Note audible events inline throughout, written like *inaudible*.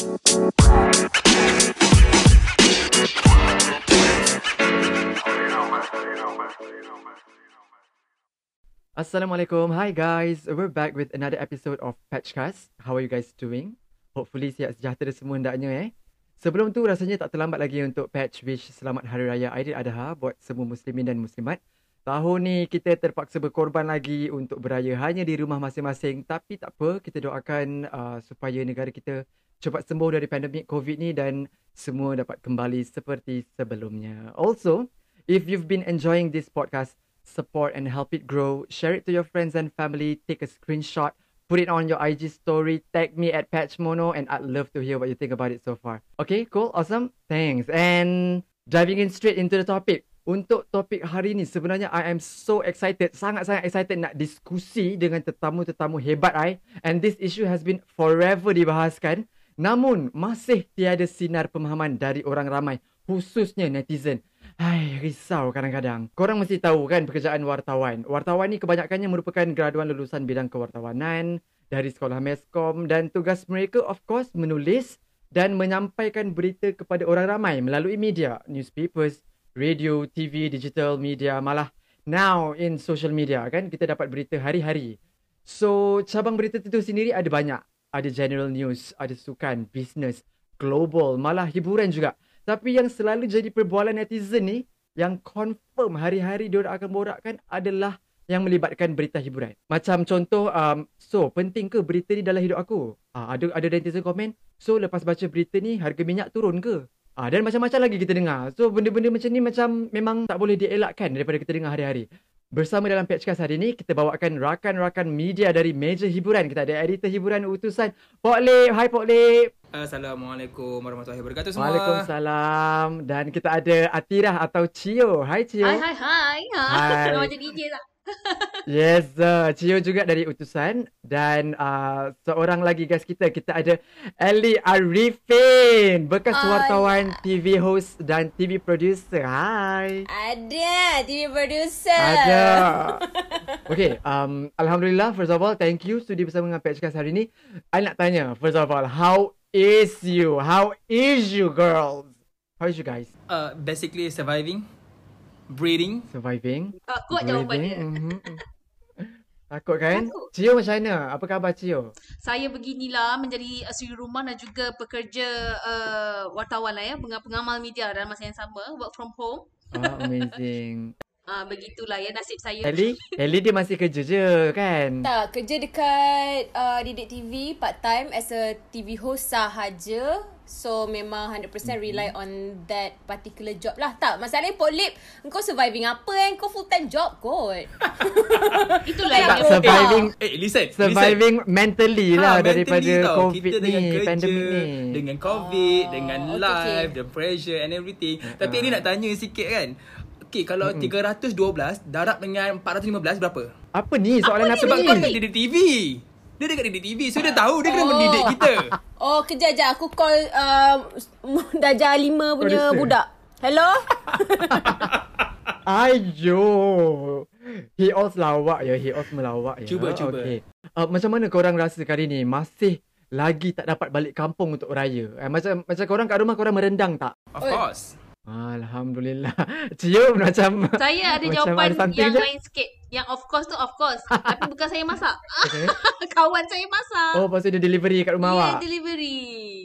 Assalamualaikum. Hi guys. We're back with another episode of Patchcast. How are you guys doing? Hopefully sihat sejahtera semua hendaknya eh. Sebelum tu rasanya tak terlambat lagi untuk patch wish selamat hari raya Adha buat semua muslimin dan muslimat. Tahun ni kita terpaksa berkorban lagi untuk beraya hanya di rumah masing-masing tapi tak apa kita doakan uh, supaya negara kita cepat sembuh dari pandemik COVID ni dan semua dapat kembali seperti sebelumnya. Also, if you've been enjoying this podcast, support and help it grow, share it to your friends and family, take a screenshot, put it on your IG story, tag me at Patchmono and I'd love to hear what you think about it so far. Okay, cool, awesome. Thanks. And diving in straight into the topic. Untuk topik hari ni sebenarnya I am so excited, sangat-sangat excited nak diskusi dengan tetamu-tetamu hebat I. And this issue has been forever dibahaskan. Namun masih tiada sinar pemahaman dari orang ramai, khususnya netizen. Hai, risau kadang-kadang. Korang mesti tahu kan pekerjaan wartawan. Wartawan ni kebanyakannya merupakan graduan lulusan bidang kewartawanan dari sekolah meskom dan tugas mereka of course menulis dan menyampaikan berita kepada orang ramai melalui media, newspapers, radio, TV, digital media, malah now in social media kan kita dapat berita hari-hari. So, cabang berita itu sendiri ada banyak. Ada general news, ada sukan, business, global, malah hiburan juga. Tapi yang selalu jadi perbualan netizen ni, yang confirm hari-hari dia akan borakkan adalah yang melibatkan berita hiburan. Macam contoh, um, so penting ke berita ni dalam hidup aku? Ah, ada ada netizen komen, so lepas baca berita ni harga minyak turun ke? Ah, dan macam-macam lagi kita dengar. So benda-benda macam ni macam memang tak boleh dielakkan daripada kita dengar hari-hari. Bersama dalam Patchcast hari ini, kita bawakan rakan-rakan media dari meja hiburan. Kita ada editor hiburan utusan Pok Lip. Hai Pok Lip. Assalamualaikum warahmatullahi wabarakatuh semua. Waalaikumsalam. Dan kita ada Atirah atau Cio. Hai Cio. Hai hai hai. *laughs* Hai. Nama jadi DJ lah. Yes, uh, Cio juga dari utusan dan uh, seorang lagi guys kita kita ada Ali Arifin, bekas Hai. wartawan, TV host dan TV producer. Hai. Ada TV producer. Ada. *laughs* Okay, um, Alhamdulillah first of all thank you sudi bersama dengan Patchcast hari ni. I nak tanya first of all how is you? How is you girls? How is you guys? Uh, basically surviving, breathing. Surviving? Ah, kuat jawapan dia. Mhm. *laughs* Takut kan? Takut. Cio macam mana? Apa khabar Cio? Saya beginilah menjadi suri rumah dan juga pekerja uh, wartawan lah ya, penga- pengamal media dalam masa yang sama, work from home. Ah, amazing. *laughs* Ah, begitulah ya nasib saya. Ellie? Ellie dia masih kerja je kan? Tak, kerja dekat uh, Didik TV part time as a TV host sahaja. So memang 100% rely on that particular job lah. Tak, masalahnya Pok Lip, kau surviving apa kan? Kau full time job kot. *laughs* Itulah yang Tak, dia surviving Eh, listen. surviving mentally listen. lah Ha, daripada mentally tau. COVID kita dengan ni, kerja, pandemik ni. Dengan COVID, Oh, dengan okay, live, okay. the pressure and everything. Tapi Ah. ni nak tanya sikit kan. Okay, kalau 312 darab dengan 415 berapa? Apa ni? Soalan apa, Sebab ni? kau dekat Didik TV. Dia dekat Didik TV. So dia tahu dia kena Oh. mendidik kita. *laughs* Oh, kejap je aku call uh, *laughs* darjah lima punya Producer. budak. Hello? *laughs* Ayo. He all melawak ya. He all melawak ya. Cuba, cuba. Okay. Uh, macam mana korang rasa kali ni masih lagi tak dapat balik kampung untuk raya? Eh, macam macam korang kat rumah korang merendang tak? Of course. Alhamdulillah. *laughs* Cio macam Saya ada macam jawapan ada yang je. lain sikit. Yang of course tu of course. *laughs* Tapi bukan saya masak. Okay. *laughs* Kawan saya masak. Oh, pasal dia delivery kat rumah Dia awak. delivery.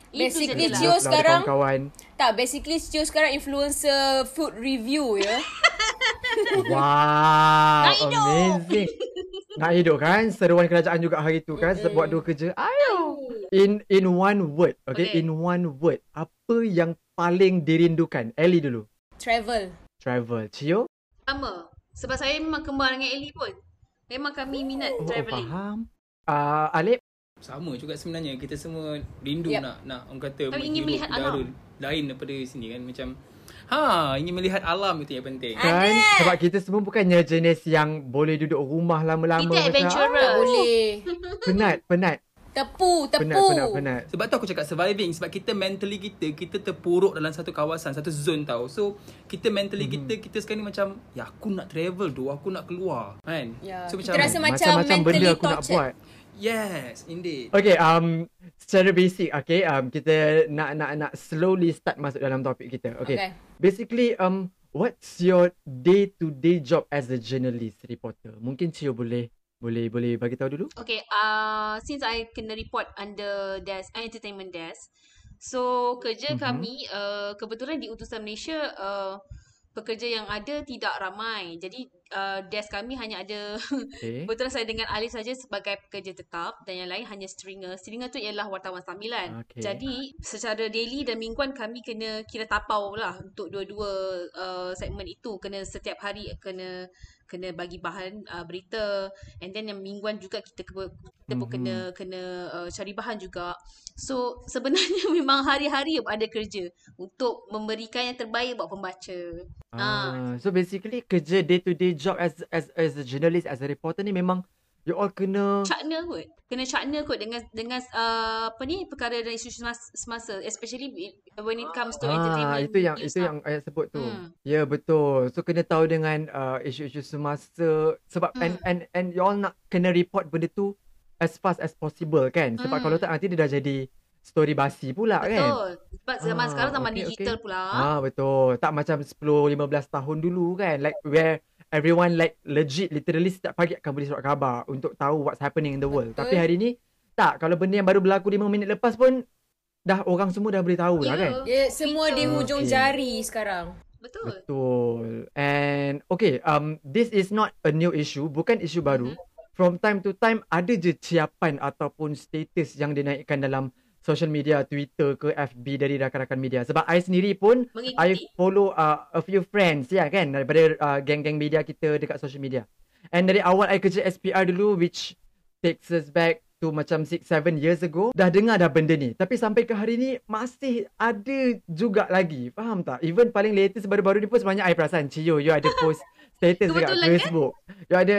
Basically, Itu je Cio lah. Sekarang- kawan-kawan. tak, basically Cio sekarang influencer food review ya. Wow, Nak hidup. amazing. Nak hidup kan? Seruan kerajaan juga hari tu kan? Mm-hmm. Buat dua kerja. Ayo. In in one word, okay? Okay. In one word, apa yang paling dirindukan? Ellie dulu. Travel. Travel. Cio? Sama. Sebab saya memang kembar dengan Ellie pun. Memang kami minat Oh, travelling. faham. Uh, Alip? Sama juga sebenarnya kita semua rindu Yep. nak nak orang kata Kami ingin melihat alam. lain daripada sini kan macam ha ingin melihat alam itu yang penting. Kan? Sebab kita semua bukannya jenis yang boleh duduk rumah lama-lama. Kita macam, adventurous. Tak boleh. Penat, penat. Tepu, tepu. Penat, penat, penat. Sebab tu aku cakap surviving sebab kita mentally kita kita terpuruk dalam satu kawasan, satu zone tau. So kita mentally Mhm. kita kita sekarang ni macam ya aku nak travel tu, aku nak keluar. Kan? Ya. So Kita rasa macam Macam-macam benda mentally aku nak buat. Yes, indeed. Okay, um, secara basic, okay, um, kita nak nak nak slowly start masuk dalam topik kita. Okay. Okay. Basically, um, what's your day-to-day job as a journalist reporter? Mungkin Cio boleh boleh boleh bagi tahu dulu. Okay, uh, since I kena report under desk, uh, entertainment desk, so kerja Mhm. mm-hmm. kami uh, kebetulan di utusan Malaysia uh, pekerja yang ada tidak ramai. Jadi uh, desk kami hanya ada Okay. *laughs* Kebetulan saya dengan Ali saja sebagai pekerja tetap dan yang lain hanya stringer. Stringer tu ialah wartawan sambilan. Okey. Jadi secara daily dan mingguan kami kena kira tapau lah untuk dua-dua uh, segmen itu. Kena setiap hari kena kena bagi bahan uh, berita and then yang mingguan juga kita ke- kita pun kena kena uh, cari bahan juga. So sebenarnya *laughs* memang hari-hari ada kerja untuk memberikan yang terbaik buat pembaca. Ah, so basically kerja day-to-day job as as as a journalist, as a reporter ni memang you all kena cakna kot kena cakna kot dengan dengan uh, apa ni perkara dan isu semasa, semasa especially when it comes to Ah, entertainment itu yang itu lah. yang ayat sebut tu. Hmm. Ya betul. So kena tahu dengan uh, isu-isu semasa sebab and Hmm. and and you all nak kena report benda tu as fast as possible kan. Sebab Hmm. kalau tak nanti dia dah jadi story basi pula kan. betul sebab zaman Ah, sekarang zaman okey, digital okey. pula Ah betul. Tak macam 10 15 tahun dulu kan. Like where everyone like legit literally setiap pagi akan beli surat khabar untuk tahu what's happening in the world. Betul. Tapi hari ni tak. Kalau benda yang baru berlaku 5 minit lepas pun dah orang semua dah boleh tahu dah Ya. kan. Dia semua di Betul. hujung Okay. jari sekarang. betul Betul. And okay, um this is not a new issue, bukan isu baru. Mhm. From time to time ada je ciapan ataupun status yang dinaikkan dalam social media, Twitter ke FB dari rakan-rakan media. Sebab I sendiri pun I mengikuti follow uh, a few friends ya kan daripada uh, geng-geng media kita dekat social media. And dari awal I kerja SPR dulu which takes us back to macam 6 7 years ago dah dengar dah benda ni. Tapi sampai ke hari ni masih ada juga lagi. Faham tak? Even paling latest baru-baru ni pun sebenarnya I perasan Cio you ada post *laughs* status dekat kan? Facebook. You ada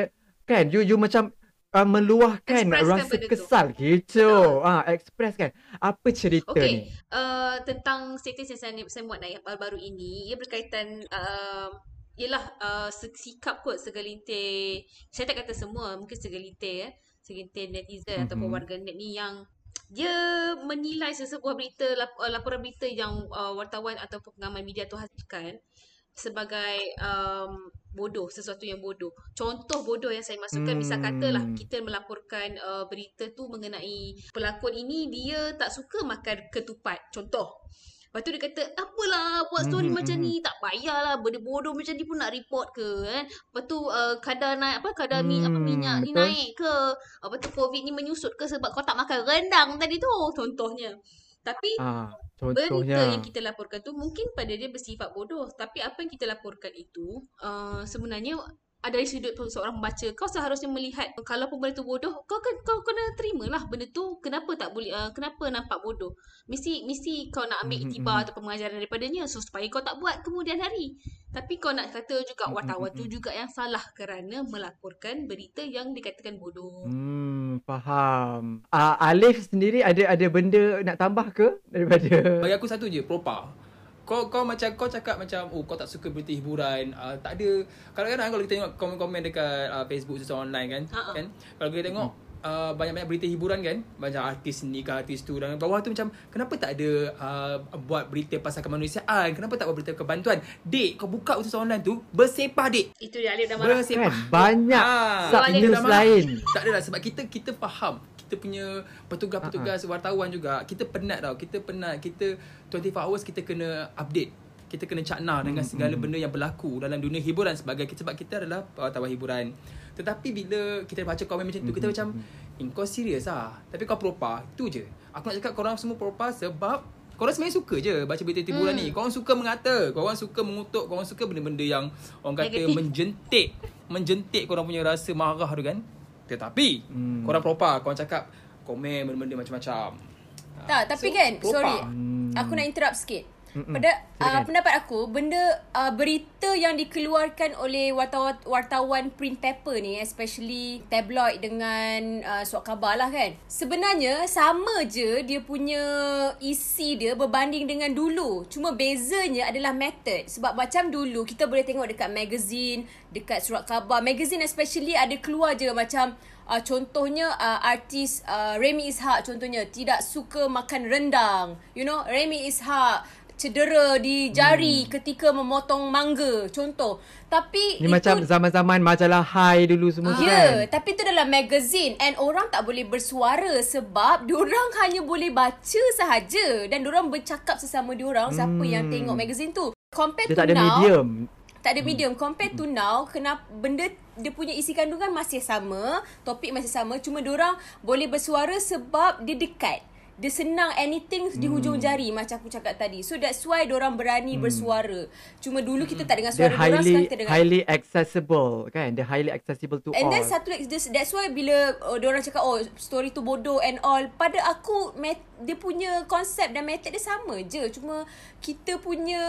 kan you you macam uh, meluahkan Expresskan rasa tu. kesal gitu. Ah express kan. Apa cerita Okay, ni? uh, tentang status yang saya, saya buat naik baru-baru ini, ia berkaitan uh, ialah uh, sikap kot segelintir, saya tak kata semua, mungkin segelintir eh, segelintir netizen Mhm. ataupun warga net ni yang dia menilai sesebuah berita, lap, laporan berita yang uh, wartawan ataupun pengamal media tu hasilkan sebagai um, bodoh, sesuatu yang bodoh. Contoh bodoh yang saya masukkan, hmm. misal katalah Hmm. kita melaporkan uh, berita tu mengenai pelakon ini dia tak suka makan ketupat. Contoh. Lepas tu dia kata, apalah buat story Mhm, macam mhm. ni, tak payahlah benda bodoh macam ni pun nak report ke kan. Lepas tu uh, kadar naik apa kadar mi, apa Hmm, minyak ni betul. naik ke. Lepas tu covid ni menyusut ke sebab kau tak makan rendang tadi tu contohnya. Tapi berita contohnya. yang kita laporkan tu mungkin pada dia bersifat bodoh tapi apa yang kita laporkan itu uh, sebenarnya dari sudut seorang pembaca kau seharusnya melihat kalau pun benda tu bodoh kau kan kau kena terimalah benda tu kenapa tak boleh uh, kenapa nampak bodoh mesti mesti kau nak ambil Mhm, iktibar mhm. atau pengajaran daripadanya so supaya kau tak buat kemudian hari tapi kau nak kata juga Mhm, wartawan tu juga yang salah kerana melaporkan berita yang dikatakan bodoh Hmm, faham. Uh, Alif sendiri ada ada benda nak tambah ke daripada Bagi aku satu je, propa. Kau kau macam kau cakap macam oh kau tak suka berita hiburan, uh, tak ada. Kadang-kadang kalau kita tengok komen-komen dekat uh, Facebook sesuatu online kan, Ha-ha. kan? Kalau kita tengok uh, banyak-banyak berita hiburan kan, macam artis ni ke artis tu dan bawah tu macam kenapa tak ada uh, buat berita pasal kemanusiaan? Kenapa tak buat berita kebantuan? Dek, kau buka utus online tu, bersepah dek. itu dia Alif dah marah Bersepah. kan banyak Ah, sub news lain. Tak adalah sebab kita kita faham kita punya petugas-petugas wartawan juga kita penat tau. Kita penat kita 24 hours kita kena update. Kita kena cakna dengan Hmm, segala hmm. benda yang berlaku dalam dunia hiburan sebagai kita sebab kita adalah wartawan hiburan. Tetapi bila kita baca komen macam tu kita Hmm, macam eh kau serius ah? Tapi kau propa tu je. Aku nak cakap korang semua propa sebab korang sebenarnya suka je baca berita hiburan Hmm. ni. Korang suka mengata korang suka mengutuk korang suka benda-benda yang orang kata Negatif. menjentik. Menjentik korang punya rasa marah tu kan tetapi Hmm. korang propa korang cakap komen benda-benda macam-macam Tak, tapi So, kan, propa. sorry. Hmm. Aku nak interrupt sikit. Mm-mm. Pada uh, pendapat aku, benda uh, berita yang dikeluarkan oleh wartawan wartawan print paper ni, especially tabloid dengan uh, surat khabar lah kan. Sebenarnya sama je dia punya isi dia berbanding dengan dulu. Cuma bezanya adalah method. Sebab macam dulu kita boleh tengok dekat magazine, dekat surat khabar. Magazine especially ada keluar je macam Uh, contohnya uh, artis uh, Remy Ishak contohnya tidak suka makan rendang. You know, Remy Ishak cedera di jari hmm. ketika memotong mangga contoh tapi Ni itu macam zaman-zaman majalah Hai dulu semua Ya, tu yeah, kan. tapi itu dalam magazine and orang tak boleh bersuara sebab diorang hanya boleh baca sahaja dan diorang bercakap sesama diorang hmm. siapa yang tengok magazine tu. Compared Dia to tak ada now, medium. tak ada medium. Compared to now, kenapa benda dia punya isi kandungan masih sama, topik masih sama, cuma diorang boleh bersuara sebab dia dekat. Dia senang anything di hujung jari macam aku cakap tadi. So that's why diorang berani bersuara. Cuma dulu kita tak dengar Dia suara diorang, sekarang highly kita dengar. highly accessible kan. Dia highly accessible to And all. then satu lagi this- that's why bila uh, orang cakap oh story tu bodoh and all pada aku met, dia punya konsep dan method dia sama je cuma kita punya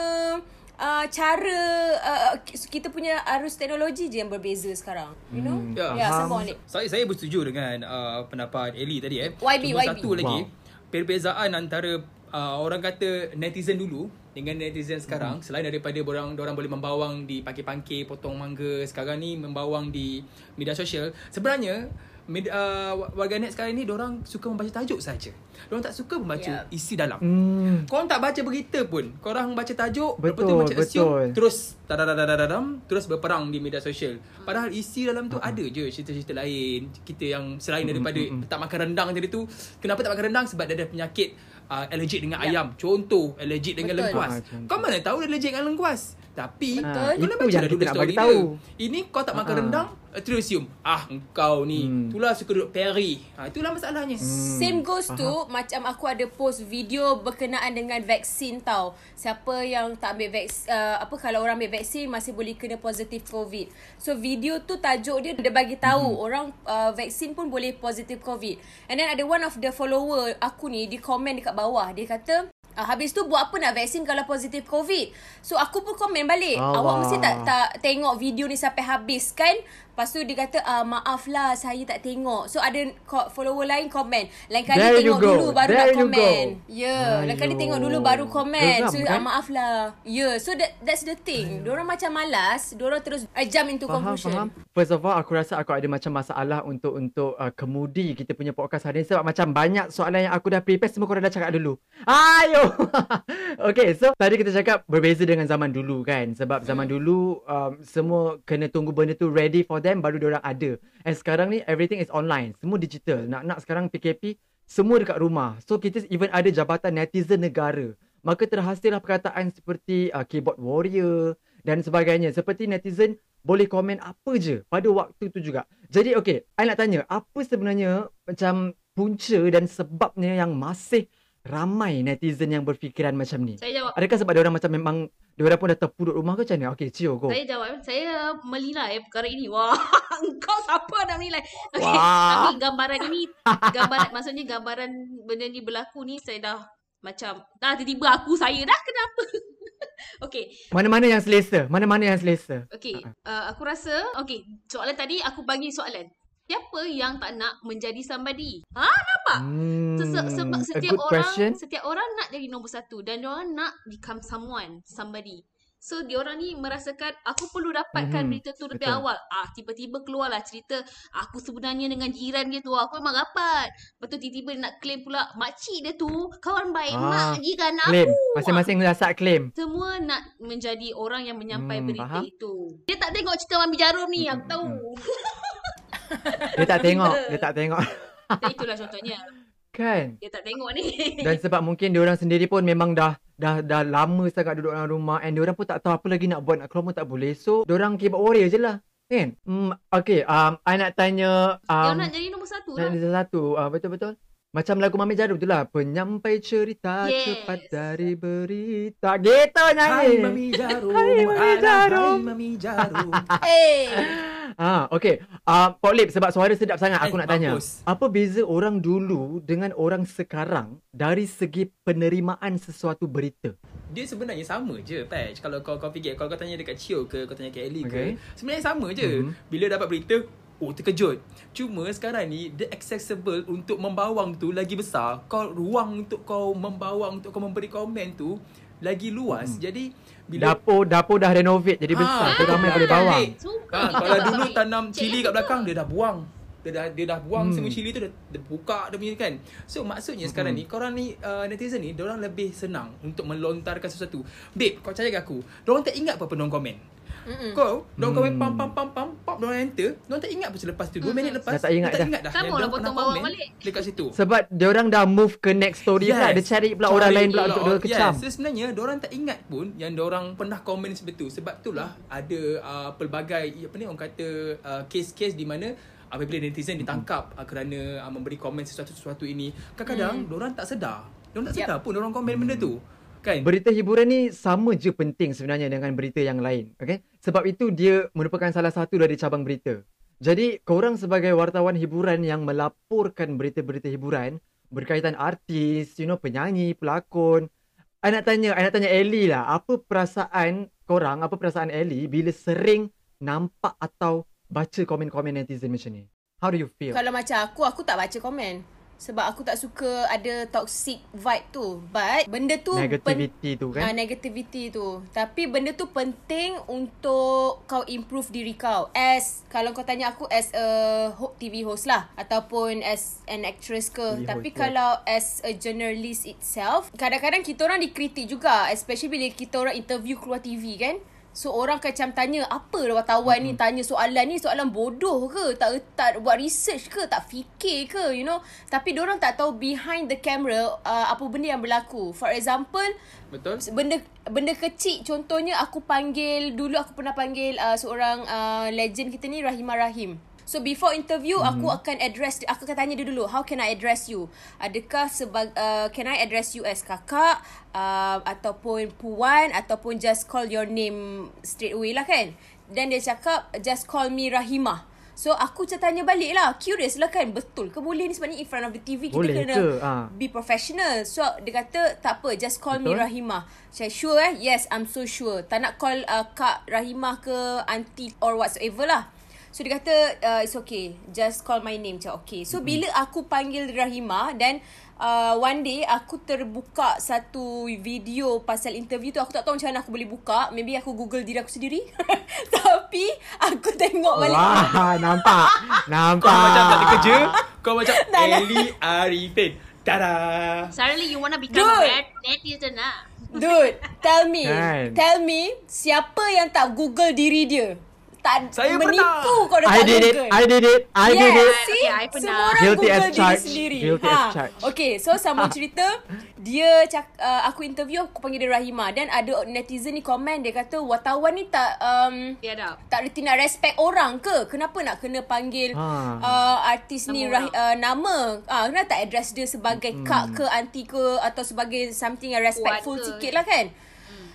uh, cara uh, kita punya arus teknologi je yang berbeza sekarang you know Hmm, Ya. yeah faham. sama Alik Saya saya bersetuju dengan uh, pendapat Ellie tadi eh. YB, Cuma YB. satu lagi Wow. Perbezaan antara uh, orang kata netizen dulu dengan netizen sekarang selain daripada orang orang boleh membawang di pangkil-pangkil potong mangga sekarang ni membawang di media sosial sebenarnya media, uh, warganet sekarang ni orang suka membaca tajuk saja. Orang tak suka membaca Yep. isi dalam. Hmm. Korang tak baca berita pun. Korang baca tajuk, lepas tu Betul, macam assume, betul. terus tadadadadadam, terus berperang di media sosial. Padahal isi dalam tu ada je cerita-cerita lain. Kita yang selain daripada tak makan rendang tadi tu, kenapa tak makan rendang? Sebab dia ada penyakit uh, allergic dengan ayam. Contoh, allergic dengan Betul. lengkuas. Ah, contoh. Kau mana tahu dia allergic dengan lengkuas? Tapi Betul. kau nak Itu baca yang dah kita dulu nak story bagi dia. tahu. Ini kau tak makan Ah. rendang, uh, terus assume, ah engkau ni, Hmm. itulah suka duduk peri. Ha, itulah masalahnya. Same goes to macam aku ada post video berkenaan dengan vaksin tau. Siapa yang tak ambil vaksin uh, apa kalau orang ambil vaksin masih boleh kena positif COVID. So video tu tajuk dia dia bagi tahu Mhm. orang uh, vaksin pun boleh positif COVID. And then ada one of the follower aku ni di komen dekat bawah dia kata Uh, habis tu buat apa nak vaksin kalau positif COVID? So aku pun komen balik. Allah. Awak mesti tak tak tengok video ni sampai habis kan? Lepas tu dia kata uh, maaf lah saya tak tengok. So ada follower lain komen. Lain kali There tengok go. dulu baru There nak komen. Ya, yeah, lain kali tengok dulu baru komen. Geram, So kan? uh, maaf lah. Ya, yeah, so that that's the thing. Diorang macam malas, diorang terus uh, jump into Faham, conclusion. faham. First of all, aku rasa aku ada macam masalah untuk untuk uh, kemudi kita punya podcast hari ni sebab macam banyak soalan yang aku dah prepare semua korang dah cakap dulu. Ayo. *laughs* okay, so tadi kita cakap berbeza dengan zaman dulu kan. Sebab zaman Hmm. dulu um, semua kena tunggu benda tu ready for them baru diorang ada. And sekarang ni everything is online. Semua digital. Nak-nak sekarang PKP semua dekat rumah. So kita even ada jabatan netizen negara. Maka terhasillah perkataan seperti uh, keyboard warrior dan sebagainya. Seperti netizen boleh komen apa je pada waktu tu juga. Jadi okay, I nak tanya, apa sebenarnya macam punca dan sebabnya yang masih ramai netizen yang berfikiran macam ni? Saya jawab. Adakah sebab orang macam memang orang pun dah terpuduk rumah ke macam mana? Okay, Cio, go. Saya jawab. Saya melilai perkara ini. Wah, *laughs* engkau siapa nak menilai? Okay. Wah. Tapi gambaran ini, gambaran maksudnya gambaran benda ni berlaku ni saya dah macam dah tiba-tiba aku saya dah kenapa? *laughs* okay, Mana-mana yang selesa? Mana-mana yang selesa? okay. Uh, aku rasa, okay. Soalan tadi aku bagi soalan. Siapa yang tak nak menjadi somebody? Ha, nampak? Hmm, se- sebab setiap orang question. setiap orang nak jadi nombor satu dan diorang nak become someone, somebody. So diorang ni merasakan aku perlu dapatkan Mhm, berita tu lebih betul. awal. Ah tiba-tiba keluarlah cerita aku sebenarnya dengan jiran dia tu aku memang rapat. Lepas tu tiba-tiba dia nak claim pula makcik dia tu kawan baik Ah, mak jiran Claim. aku. Masing-masing rasa claim. Semua nak menjadi orang yang menyampai Hmm, berita faham. itu. Dia tak tengok cerita Mami Jarum ni, aku Hmm, tahu. *laughs* Dia tak tengok. Dia tak tengok. *laughs* Dan itulah contohnya. kan? Dia tak tengok ni. *laughs* Dan sebab mungkin dia orang sendiri pun memang dah dah dah lama sangat duduk dalam rumah and dia orang pun tak tahu apa lagi nak buat nak keluar pun tak boleh. So, dia orang keyboard warrior je lah. Kan? Hmm, okay, um, I nak tanya Dia um, nak jadi nombor satu nak lah. ada satu. Uh, betul-betul. Macam lagu Mami Jarum tu lah. Penyampai cerita Yes. cepat dari berita. Gitu Hai nyanyi. Mami Jarum. Hai, Mami Jarum. Hai Mami Jarum. Eh, Ah, okay. Uh, Pok Lip, sebab suara sedap sangat aku Eh, nak tanya. bagus. Apa beza orang dulu dengan orang sekarang dari segi penerimaan sesuatu berita? Dia sebenarnya sama je Patch Kalau kau kau fikir Kalau kau tanya dekat Cio ke Kau tanya kat Ellie Okay. ke Sebenarnya sama je Mhm. Bila dapat berita Oh terkejut Cuma sekarang ni Dia accessible Untuk membawang tu Lagi besar Kau ruang untuk kau Membawang Untuk kau memberi komen tu Lagi luas Jadi Bila Dapur dapur dah renovate jadi Ah, besar. so ramai boleh bawang. Ha, kalau dulu tanam cili kat belakang dia dah buang. dia dah dia dah buang Hmm. semua cili tu dia, dia buka dia punya kan. So maksudnya sekarang ni korang ni uh, netizen ni orang lebih senang untuk melontarkan sesuatu. Babe, kau percaya ke aku? Orang tak ingat apa-apa non komen. Mm-mm. Kau, dia Hmm. komen pam pam pam pam pam dia enter, dia tak ingat apa selepas tu. 2 minit lepas. Dah tak ingat dia tak dah. ingat dah. Sama lah potong komen balik. Dekat situ. Sebab diorang dah move ke next story yes. pula. Dia cari pula orang lain pula untuk dia kecam. Yes. So sebenarnya orang tak ingat pun yang orang pernah komen seperti tu. Sebab itulah ada uh, pelbagai apa ni orang kata uh, kes-kes di mana apabila netizen ditangkap uh, kerana uh, memberi komen sesuatu-sesuatu ini, kadang-kadang orang tak sedar. Diorang tak sedar pun orang komen benda tu. Kan? Berita hiburan ni sama je penting sebenarnya dengan berita yang lain. Okay? Sebab itu dia merupakan salah satu dari cabang berita. Jadi korang sebagai wartawan hiburan yang melaporkan berita-berita hiburan berkaitan artis, you know, penyanyi, pelakon. I nak tanya, I nak tanya Ellie lah. Apa perasaan korang, apa perasaan Ellie bila sering nampak atau baca komen-komen netizen macam ni? How do you feel? Kalau macam aku, aku tak baca komen. Sebab aku tak suka ada toxic vibe tu. But benda tu Negativity tu Ah, kan? negativity tu. Tapi benda tu penting untuk kau improve diri kau. As kalau kau tanya aku as a TV host lah ataupun as an actress ke. TV Tapi host, kalau as a journalist itself, kadang-kadang kita orang dikritik juga especially bila kita orang interview keluar TV kan. So orang macam tanya apa lah wartawan ni? Tanya soalan ni soalan bodoh ke? Tak tak buat research ke? Tak fikir ke you know? Tapi orang tak tahu behind the camera uh, apa benda yang berlaku. For example Betul? benda benda kecil. Contohnya aku panggil dulu aku pernah panggil uh, seorang uh, legend kita ni Rahimah Rahim So before interview mm-hmm. aku akan address aku akan tanya dia dulu how can I address you? Adakah sebag uh, can I address you as kakak uh, ataupun puan ataupun just call your name straight away lah kan? Then dia cakap just call me Rahimah. So aku macam tanya balik lah Curious lah kan Betul ke boleh ni Sebab ni in front of the TV Kita Boleh kena ke? Ah. be professional. So dia kata tak apa just call me Betul. Rahimah. Saya sure eh? Yes, I'm so sure. Tak nak call uh, Kak Rahimah ke auntie or whatsoever lah. So dia kata uh, it's okay. Just call my name. Macam okay. So bila aku panggil Rahimah dan uh, one day aku terbuka satu video pasal interview tu aku tak tahu macam mana aku boleh buka. Maybe aku google diri aku sendiri. *laughs* Tapi aku tengok balik. Wah, nampak. *laughs* Nampak. Kau macam tak ada kerja, kau macam *laughs* dah. Ellie Arifin. Tada. Suddenly you wanna become Dude. a net netizen lah. Dude, tell me. Kan? Tell me siapa yang tak google diri dia? Tak Saya menipu pernah. kau dah I tak did it. I did it. I did it. See? Okay, I pernah. Semua orang Guilty Google as diri charged. sendiri. Guilty as charged. Okay, so sambung cerita. Dia cak, uh, aku interview, aku panggil dia Rahima. Dan ada netizen ni komen, dia kata wartawan ni tak... Um, Tiada. tak reti nak respect orang ke? Kenapa nak kena panggil Ha. uh, artis ni Nama rah, orang. uh, nama? Ah, uh, kenapa tak address dia sebagai Hmm. kak ke, auntie ke atau sebagai something yang respectful ke. sikit lah kan?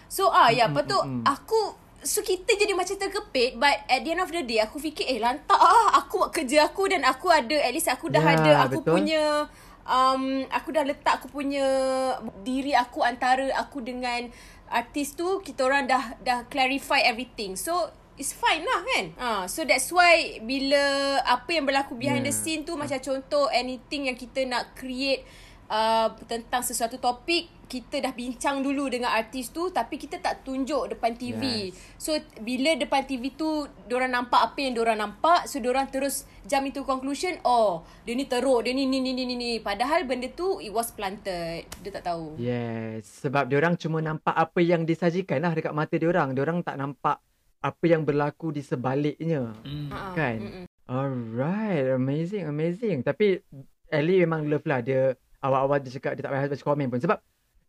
So ah ya, Hmm, lepas tu aku So kita jadi macam terkepit But at the end of the day Aku fikir Eh lantak ah Aku buat kerja aku Dan aku ada At least aku dah Ya, ada Aku betul. punya um, Aku dah letak Aku punya Diri aku Antara aku dengan Artis tu Kita orang dah Dah clarify everything So It's fine lah kan uh, So that's why Bila Apa yang berlaku behind Ya. the scene tu Macam contoh Anything yang kita nak create uh, Tentang sesuatu topik kita dah bincang dulu dengan artis tu tapi kita tak tunjuk depan TV. Yes. So bila depan TV tu diorang nampak apa yang diorang nampak so diorang terus jump into conclusion oh dia ni teruk dia ni ni ni ni ni, padahal benda tu it was planted. Dia tak tahu. Yes, sebab diorang cuma nampak apa yang disajikan lah dekat mata diorang. Diorang tak nampak apa yang berlaku di sebaliknya. Ha-ha. Kan? Mm-mm. Alright, amazing, amazing. Tapi Ellie memang love lah dia awal-awal dia cakap dia tak payah baca komen pun. Sebab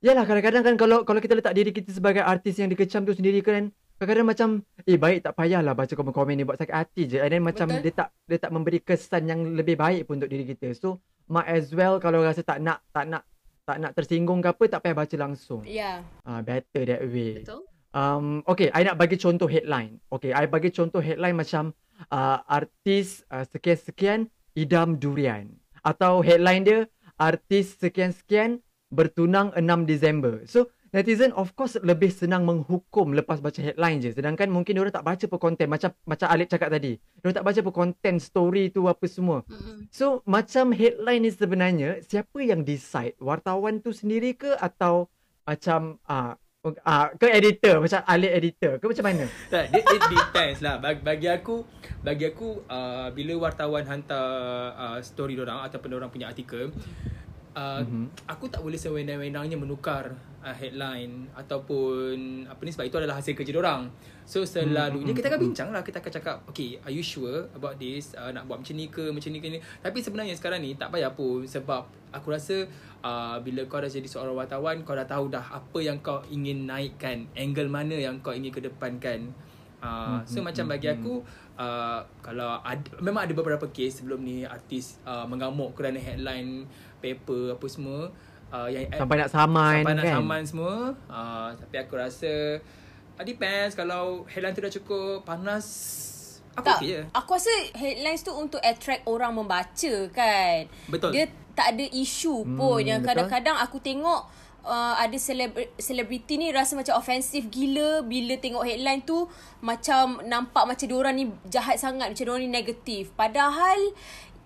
yalah kadang-kadang kan kalau kalau kita letak diri kita sebagai artis yang dikecam tu sendiri kan kadang-kadang macam eh baik tak payahlah baca komen-komen ni buat sakit hati je. And then macam Betul. dia tak dia tak memberi kesan yang lebih baik pun untuk diri kita. So might as well kalau rasa tak nak tak nak tak nak tersinggung ke apa tak payah baca langsung. Ya. Ah better that way. Betul? Um, okay, I nak bagi contoh headline. Okay, I bagi contoh headline macam uh, artis uh, sekian-sekian idam durian. Atau headline dia, artis sekian-sekian bertunang 6 Disember. So, netizen of course lebih senang menghukum lepas baca headline je. Sedangkan mungkin orang tak baca pun konten. Macam macam Alip cakap tadi. Diorang tak baca pun konten, story tu apa semua. So, macam headline ni sebenarnya, siapa yang decide? Wartawan tu sendiri ke atau macam uh, Ah, ke editor macam alih editor ke macam mana? Tak, it, it depends lah. Bagi, aku, bagi aku uh, bila wartawan hantar uh, story orang ataupun orang punya artikel, uh, mm-hmm. aku tak boleh sewenang-wenangnya menukar uh, headline ataupun apa ni sebab itu adalah hasil kerja orang. So selalunya Mm-mm, kita akan mm-mm. bincang lah Kita akan cakap Okay are you sure about this uh, Nak buat macam ni ke Macam ni ke ni Tapi sebenarnya sekarang ni Tak payah pun Sebab Aku rasa uh, Bila kau dah jadi seorang wartawan Kau dah tahu dah Apa yang kau ingin naikkan Angle mana yang kau ingin kedepankan uh, So Mm-mm, macam bagi aku uh, Kalau ada, Memang ada beberapa kes Sebelum ni artis uh, Mengamuk kerana headline Paper Apa semua uh, yang Sampai nak saman sampai nak kan? saman semua uh, Tapi aku rasa uh, Depends Kalau headline tu dah cukup Panas Aku Tak, okay je aku rasa headlines tu untuk attract orang membaca kan. Betul. Dia tak ada isu pun Hmm, yang betul. kadang-kadang aku tengok uh, ada selebriti ni rasa macam ofensif gila bila tengok headline tu macam nampak macam diorang ni jahat sangat macam diorang ni negatif padahal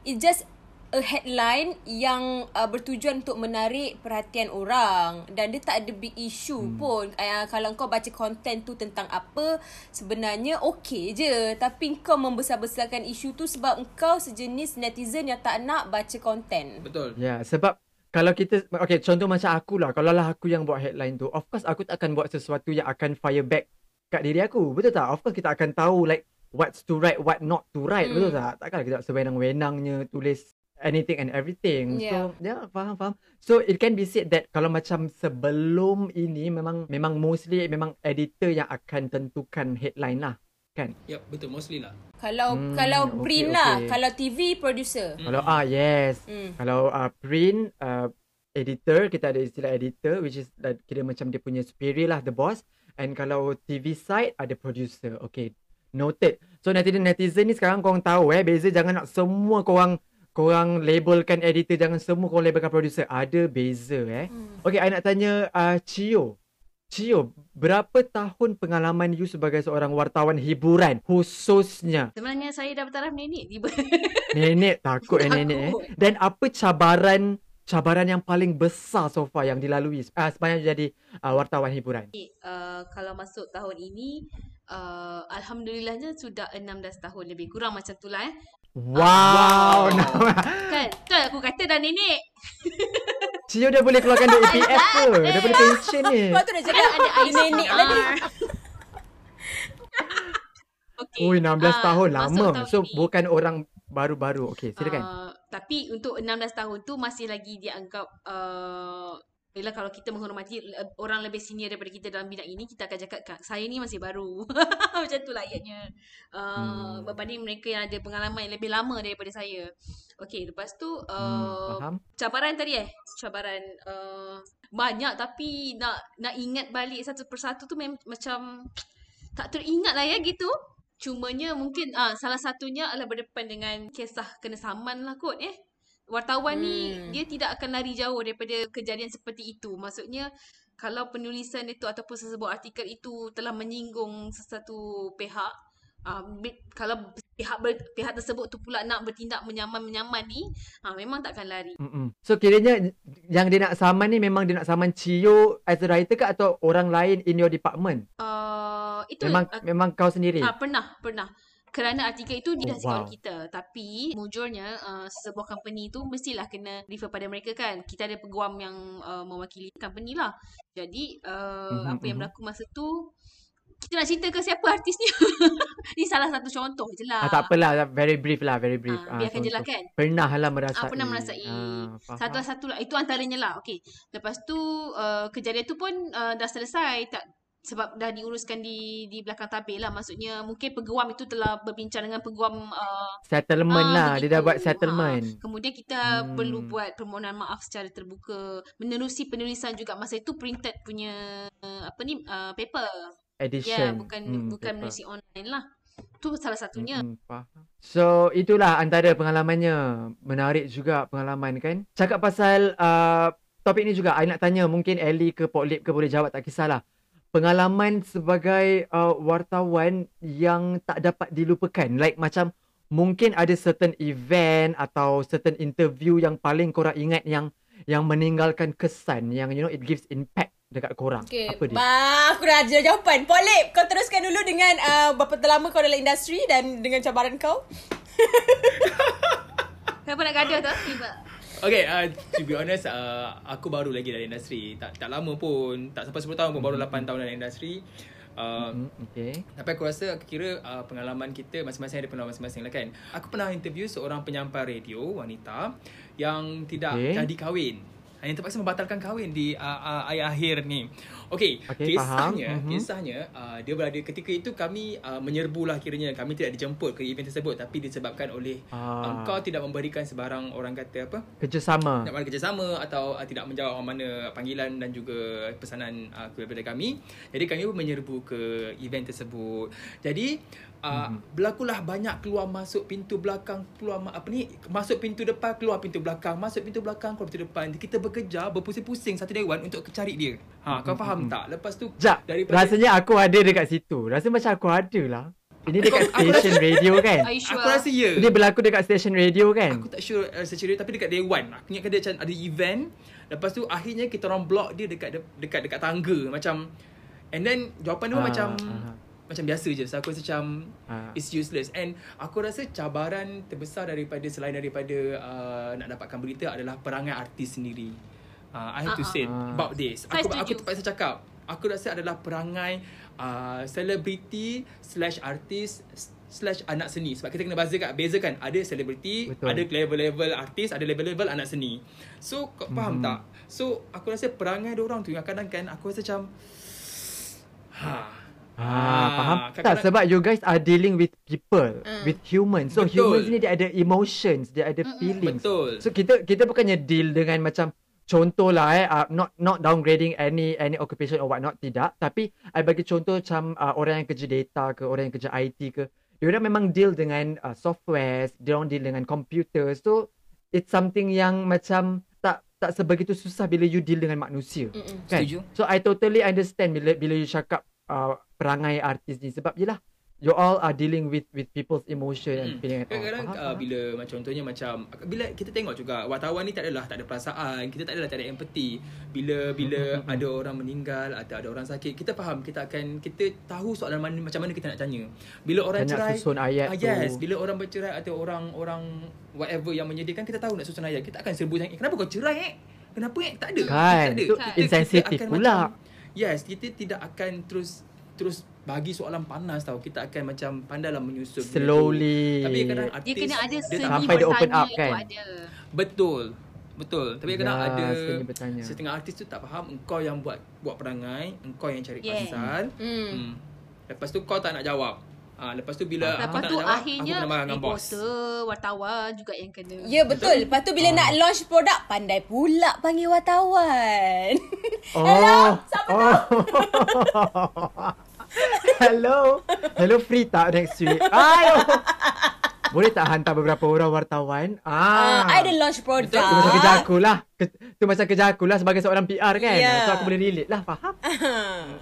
it just a headline yang uh, bertujuan untuk menarik perhatian orang dan dia tak ada big issue hmm. pun uh, kalau kau baca konten tu tentang apa sebenarnya okey je tapi kau membesar-besarkan isu tu sebab engkau sejenis netizen yang tak nak baca konten Betul Ya, sebab kalau kita okay contoh macam aku lah, kalau lah aku yang buat headline tu, of course aku tak akan buat sesuatu yang akan fire back kat diri aku. Betul tak? Of course kita akan tahu like what's to write, what not to write. Hmm. Betul tak? Takkan kita sewenang-wenangnya tulis anything and everything. Yeah. So, yeah, faham faham. So it can be said that kalau macam sebelum ini memang memang mostly memang editor yang akan tentukan headline lah. Kan? Yep betul Mostly lah kalau Hmm, kalau okey, print lah okey. kalau TV producer Kalau ah yes. Hmm. Kalau uh, print uh, editor kita ada istilah editor which is uh, kira macam dia punya superior lah the boss and kalau TV side ada producer. Okay. Noted. So netizen netizen ni sekarang korang tahu eh beza jangan nak semua korang korang labelkan editor jangan semua korang labelkan producer. Ada beza eh. Hmm. Okay, I nak tanya uh, Cio. Cio, berapa tahun pengalaman you sebagai seorang wartawan hiburan khususnya Sebenarnya saya dah bertaraf nenek tiba. *laughs* Nenek takut eh nenek eh. Dan apa cabaran cabaran yang paling besar so far yang dilalui uh, sepanjang jadi uh, wartawan hiburan? uh, kalau masuk tahun ini uh, alhamdulillahnya sudah 16 tahun lebih kurang macam tu lah eh. Wow. Wow. *laughs* Kan? Kan aku kata dah nenek. Cio dah boleh keluarkan duit EPF ke? *laughs* Dah boleh pension ni. Lepas tu dah cakap Ada dia nenek lagi *laughs* Okay. Ui 16 ah, tahun lama. tahun So ini. bukan orang baru-baru. Okey, silakan. Uh, tapi untuk 16 tahun tu masih lagi dianggap uh, Yelah kalau kita menghormati le- orang lebih senior daripada kita dalam bidang ini Kita akan cakap "Kak, saya ni masih baru. *laughs* Macam tu lah ayatnya. Uh, Hmm. Berbanding mereka yang ada pengalaman yang lebih lama daripada saya. Okay lepas tu uh, hmm, faham? cabaran tadi eh? Cabaran uh, banyak tapi nak nak ingat balik satu persatu tu mem- macam tak teringat lah ya gitu. Cumanya mungkin ah salah satunya adalah berdepan dengan kisah kena saman lah kot eh wartawan hmm. ni dia tidak akan lari jauh daripada kejadian seperti itu maksudnya kalau penulisan itu ataupun sesebuah artikel itu telah menyinggung sesuatu pihak uh, kalau pihak ber, pihak tersebut tu pula nak bertindak menyaman-menyaman ni ha, memang takkan lari Mm-mm. So kiranya yang dia nak saman ni memang dia nak saman Cio as a writer ke atau orang lain in your department? Uh, itu Memang uh, memang kau sendiri. ah, pernah pernah kerana artikel itu Oh, didasarkan wow. kita tapi mujurnya uh, sebuah company tu mestilah kena refer pada mereka kan kita ada peguam yang uh, mewakili company lah jadi uh, Mhm, apa yang mhm. berlaku masa tu kita nak cerita ke siapa artisnya *laughs* ni salah satu contoh je lah Ah, tak apalah, very brief lah, very brief. Ah, biarkan je lah kan Pernah lah merasai. Ah, pernah merasai. Ah, faham. Satu satu lah. Itu antaranya lah. Okey. Lepas tu uh, kejadian tu pun uh, dah selesai. Tak sebab dah diuruskan di di belakang tabir lah. Maksudnya mungkin peguam itu telah berbincang dengan peguam uh, Settlement Ah, lah, dia dah begitu. buat settlement. Kemudian kita Hmm. perlu buat permohonan maaf secara terbuka. Menerusi penulisan juga masa itu printed punya uh, apa ni uh, paper. Ya, Edition. bukan Hmm, bukan betul. menerusi online lah. Tu salah satunya. Faham. So itulah antara pengalamannya. Menarik juga pengalaman kan. Cakap pasal uh, topik ni juga, I nak tanya mungkin Ellie ke Poklip ke boleh jawab tak kisahlah. Pengalaman sebagai uh, wartawan yang tak dapat dilupakan. Like macam mungkin ada certain event atau certain interview yang paling korang ingat yang yang meninggalkan kesan yang you know it gives impact dekat korang? Okay. Apa dia? Bah, aku dah ada jawapan. Polip, kau teruskan dulu dengan uh, berapa lama kau dalam industri dan dengan cabaran kau. *laughs* Kenapa nak gaduh tu? Tiba. Okay, uh, to be honest, uh, aku baru lagi dalam industri. Tak tak lama pun, tak sampai 10 tahun pun, baru 8 tahun dalam industri. Uh, Hmm, okay. Tapi aku rasa aku kira uh, pengalaman kita masing-masing ada pengalaman masing-masing lah kan. Aku pernah interview seorang penyampai radio wanita yang tidak okay. jadi kahwin. Yang terpaksa membatalkan kahwin di uh, uh, akhir ni. Okey, Okey, kisahnya, faham. Kisahnya uh, dia berada ketika itu kami uh, menyerbu lah kiranya kami tidak dijemput ke event tersebut tapi disebabkan oleh Ah. uh, engkau tidak memberikan sebarang orang kata apa Kerjasama. nak mana kerjasama atau uh, tidak menjawab mana panggilan dan juga pesanan uh, kepada kami. Jadi kami pun menyerbu ke event tersebut. Jadi uh, mm-hmm. berlakulah banyak keluar masuk pintu belakang, keluar ma- apa ni, masuk pintu depan, keluar pintu belakang, masuk pintu belakang, keluar pintu depan. Kita bekerja berpusing-pusing satu dewan untuk cari dia. Ha, kau faham tak? Lepas tu Jap, rasanya aku ada dekat situ. Rasa macam aku ada lah. Ini dekat Aku- aku station radio kan? Are you sure? Aku rasa ya. Ini berlaku dekat station radio kan? Aku tak sure uh, secara tapi dekat day one. Aku ingat dia macam ada event. Lepas tu akhirnya kita orang block dia dekat dekat dekat tangga macam and then jawapan dia Ah, macam ah. Macam biasa je. So aku rasa macam Ah. it's useless and aku rasa cabaran terbesar daripada selain daripada uh, nak dapatkan berita adalah perangai artis sendiri. Uh, I have to Ah, say ah. about this. Saya Aku aku setuju. terpaksa cakap. Aku rasa adalah perangai uh, selebriti slash artis slash anak seni sebab kita kena bezakan bezakan ada selebriti Betul. ada level-level artis ada level-level anak seni so kau faham Mhm. tak so aku rasa perangai dia orang tu yang kadang kan aku rasa macam ha Ah, faham tak sebab you guys are dealing with people, Mm. with humans. So Betul. humans ni dia ada emotions, dia ada feelings. betul So kita kita bukannya deal dengan macam contoh lah eh uh, not not downgrading any any occupation or what not tidak tapi I bagi contoh macam uh, orang yang kerja data ke orang yang kerja IT ke dia orang memang deal dengan uh, software dia orang deal dengan computer so it's something yang macam tak tak sebegitu susah bila you deal dengan manusia Mm-mm. kan Setuju. so I totally understand bila bila you cakap uh, perangai artis ni sebab yelah you all are dealing with with people's emotion and Hmm. feeling and all. Kadang-kadang Faham, uh, faham. bila macam contohnya macam bila kita tengok juga wartawan ni tak adalah tak ada perasaan, kita tak adalah tak ada empathy. Bila bila Hmm, ada orang meninggal atau ada orang sakit, kita faham kita akan kita tahu soalan mana macam mana kita nak tanya. Bila orang Banyak cerai, susun ayat ah, yes, tu. bila orang bercerai atau orang-orang whatever yang menyedihkan kita tahu nak susun ayat. Kita akan serbu eh, kenapa kau cerai eh? Kenapa eh? Tak ada. Kan, tak ada. itu insensitif akan pula. Macam, yes, kita tidak akan terus terus bagi soalan panas tau. Kita akan macam pandailah menyusun tu. Slowly. Tapi kadang artis Dia kena ada dia seni tak Sampai dia open bertanya up, itu kan? ada. Betul. Betul. Tapi kadang Ya, ada seni bertanya. setengah artis tu tak faham engkau yang buat buat perangai, engkau yang cari Yeah. pasal. Hmm. Hmm. Lepas tu kau tak nak jawab. Ah, lepas tu bila Lepas aku tak tu nak jawab, akhirnya aku kena marah dengan bos. reporter, wartawan juga yang kena. Ya betul. Lepas tu bila nak launch produk pandai pula panggil wartawan. Oh. *laughs* Hello, siapa oh. *laughs* Hello. Hello free tak next week? Ayo. Boleh tak hantar beberapa orang wartawan? Ah, Ah. I ada launch produk. Tu macam kerja aku lah. Ke, tu macam kerja aku lah sebagai seorang PR kan. Ya. So aku boleh relate lah, faham? *laughs*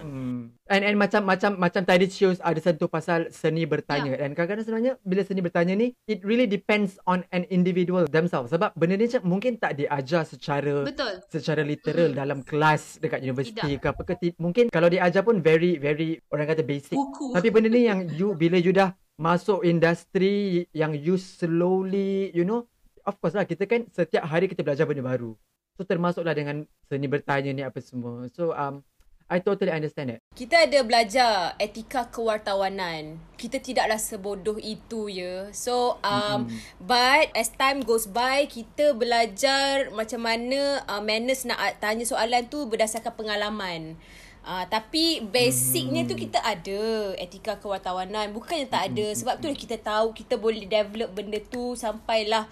Hmm. And and macam macam macam tadi shows ada sentuh pasal seni bertanya Ya. dan kadang-kadang sebenarnya bila seni bertanya ni it really depends on an individual themselves sebab benda ni macam mungkin tak diajar secara Betul. secara literal mm. dalam kelas dekat universiti ke apa ke mungkin kalau diajar pun very very orang kata basic Buku. tapi benda ni yang you bila you dah masuk industri yang you slowly you know of course lah kita kan setiap hari kita belajar benda baru so termasuklah dengan seni bertanya ni apa semua so um I totally understand it Kita ada belajar etika kewartawanan. Kita tidaklah sebodoh itu ya. So um mm-hmm. but as time goes by kita belajar macam mana uh, manners nak tanya soalan tu berdasarkan pengalaman. Uh, tapi basicnya tu kita ada etika kewartawanan. Bukannya tak ada. Sebab tu kita tahu kita boleh develop benda tu sampailah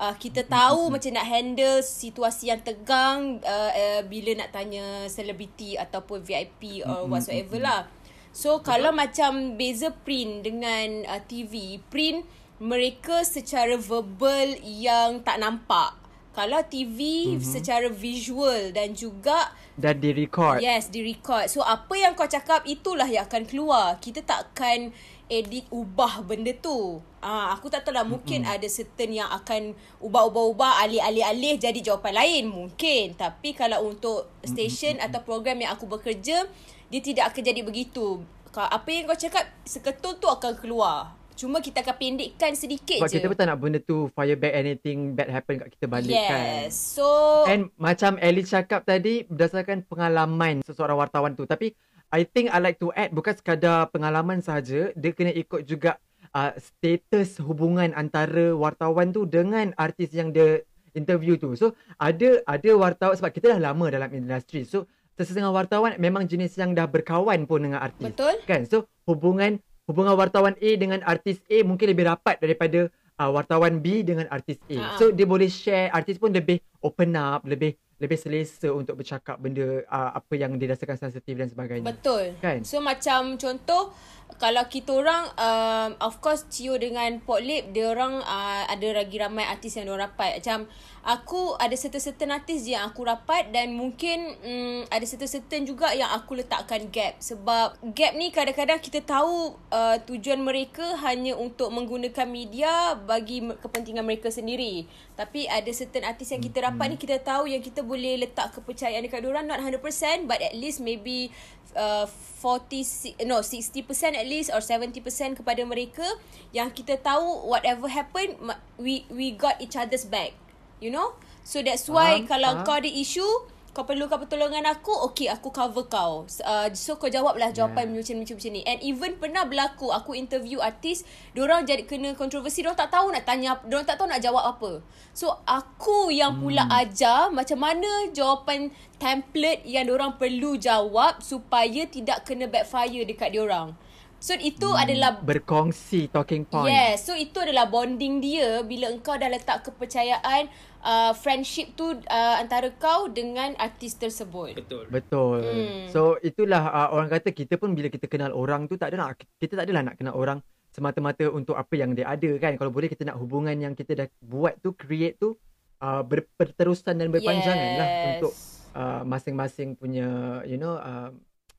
uh, kita tahu macam nak handle situasi yang tegang uh, uh, bila nak tanya selebriti ataupun VIP or whatsoever lah. So kalau macam beza print dengan uh, TV, print mereka secara verbal yang tak nampak Kalau TV mm-hmm. secara visual dan juga Dan di record. Yes, di record. So apa yang kau cakap itulah yang akan keluar. Kita takkan edit ubah benda tu. Ah, aku tak tahu lah mungkin mm-hmm. ada certain yang akan ubah-ubah-ubah alih-alih-alih jadi jawapan lain mungkin. Tapi kalau untuk station mm-hmm. atau program yang aku bekerja, dia tidak akan jadi begitu. Apa yang kau cakap seketul tu akan keluar. Cuma kita akan pendekkan sedikit Sebab je. kita pun tak nak benda tu fire back anything bad happen kat kita balik kan. yes. So And macam Ellie cakap tadi berdasarkan pengalaman seseorang wartawan tu. Tapi I think I like to add bukan sekadar pengalaman sahaja, dia kena ikut juga uh, status hubungan antara wartawan tu dengan artis yang dia interview tu. So ada ada wartawan sebab kita dah lama dalam industri. So sesetengah wartawan memang jenis yang dah berkawan pun dengan artis. Betul. Kan? So hubungan hubungan wartawan A dengan artis A mungkin lebih rapat daripada uh, wartawan B dengan artis A. Ha. So dia boleh share artis pun lebih open up, lebih lebih selesa untuk bercakap benda uh, apa yang dirasakan sensitif dan sebagainya. Betul. Kan? So macam contoh kalau kita orang um, of course Cio dengan Potlip dia orang uh, ada lagi ramai artis yang dia rapat. Macam aku ada certain-certain artis je yang aku rapat dan mungkin um, ada certain-certain juga yang aku letakkan gap. Sebab gap ni kadang-kadang kita tahu uh, tujuan mereka hanya untuk menggunakan media bagi kepentingan mereka sendiri. Tapi ada certain artis yang kita rapat ni kita tahu yang kita boleh letak kepercayaan dekat diorang not 100% but at least maybe uh, 40 si- no 60% at least or 70% kepada mereka. Yang kita tahu whatever happen we we got each other's back you know so that's why Faham, kalau faham. kau ada isu kau perlukan pertolongan aku Okay aku cover kau uh, So kau jawablah jawapan yeah. macam, macam macam ni And even pernah berlaku Aku interview artis Diorang jadi kena kontroversi Diorang tak tahu nak tanya Diorang tak tahu nak jawab apa So aku yang pula Hmm. ajar Macam mana jawapan template Yang diorang perlu jawab Supaya tidak kena backfire dekat diorang So itu Hmm. adalah Berkongsi talking point. Yes, so itu adalah bonding dia bila engkau dah letak kepercayaan uh, friendship tu uh, antara kau dengan artis tersebut. Betul. Betul. Hmm. So itulah uh, orang kata kita pun bila kita kenal orang tu tak ada nak kita tak adalah nak kenal orang semata-mata untuk apa yang dia ada kan. Kalau boleh kita nak hubungan yang kita dah buat tu create tu uh, ber, berterusan dan berpanjangan lah Yes. untuk uh, masing-masing punya you know uh,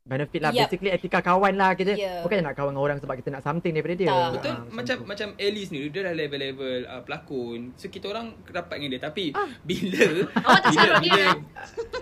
benefit lah. Yup. Basically etika kawan lah kita. Yeah. Bukan nak kawan dengan orang sebab kita nak something daripada dia. Tak. Betul Ah, macam tu. macam Ellie sendiri dia dah level-level uh, pelakon. So kita orang rapat dengan dia tapi Ah. bila tak *laughs* bila, bila, eh?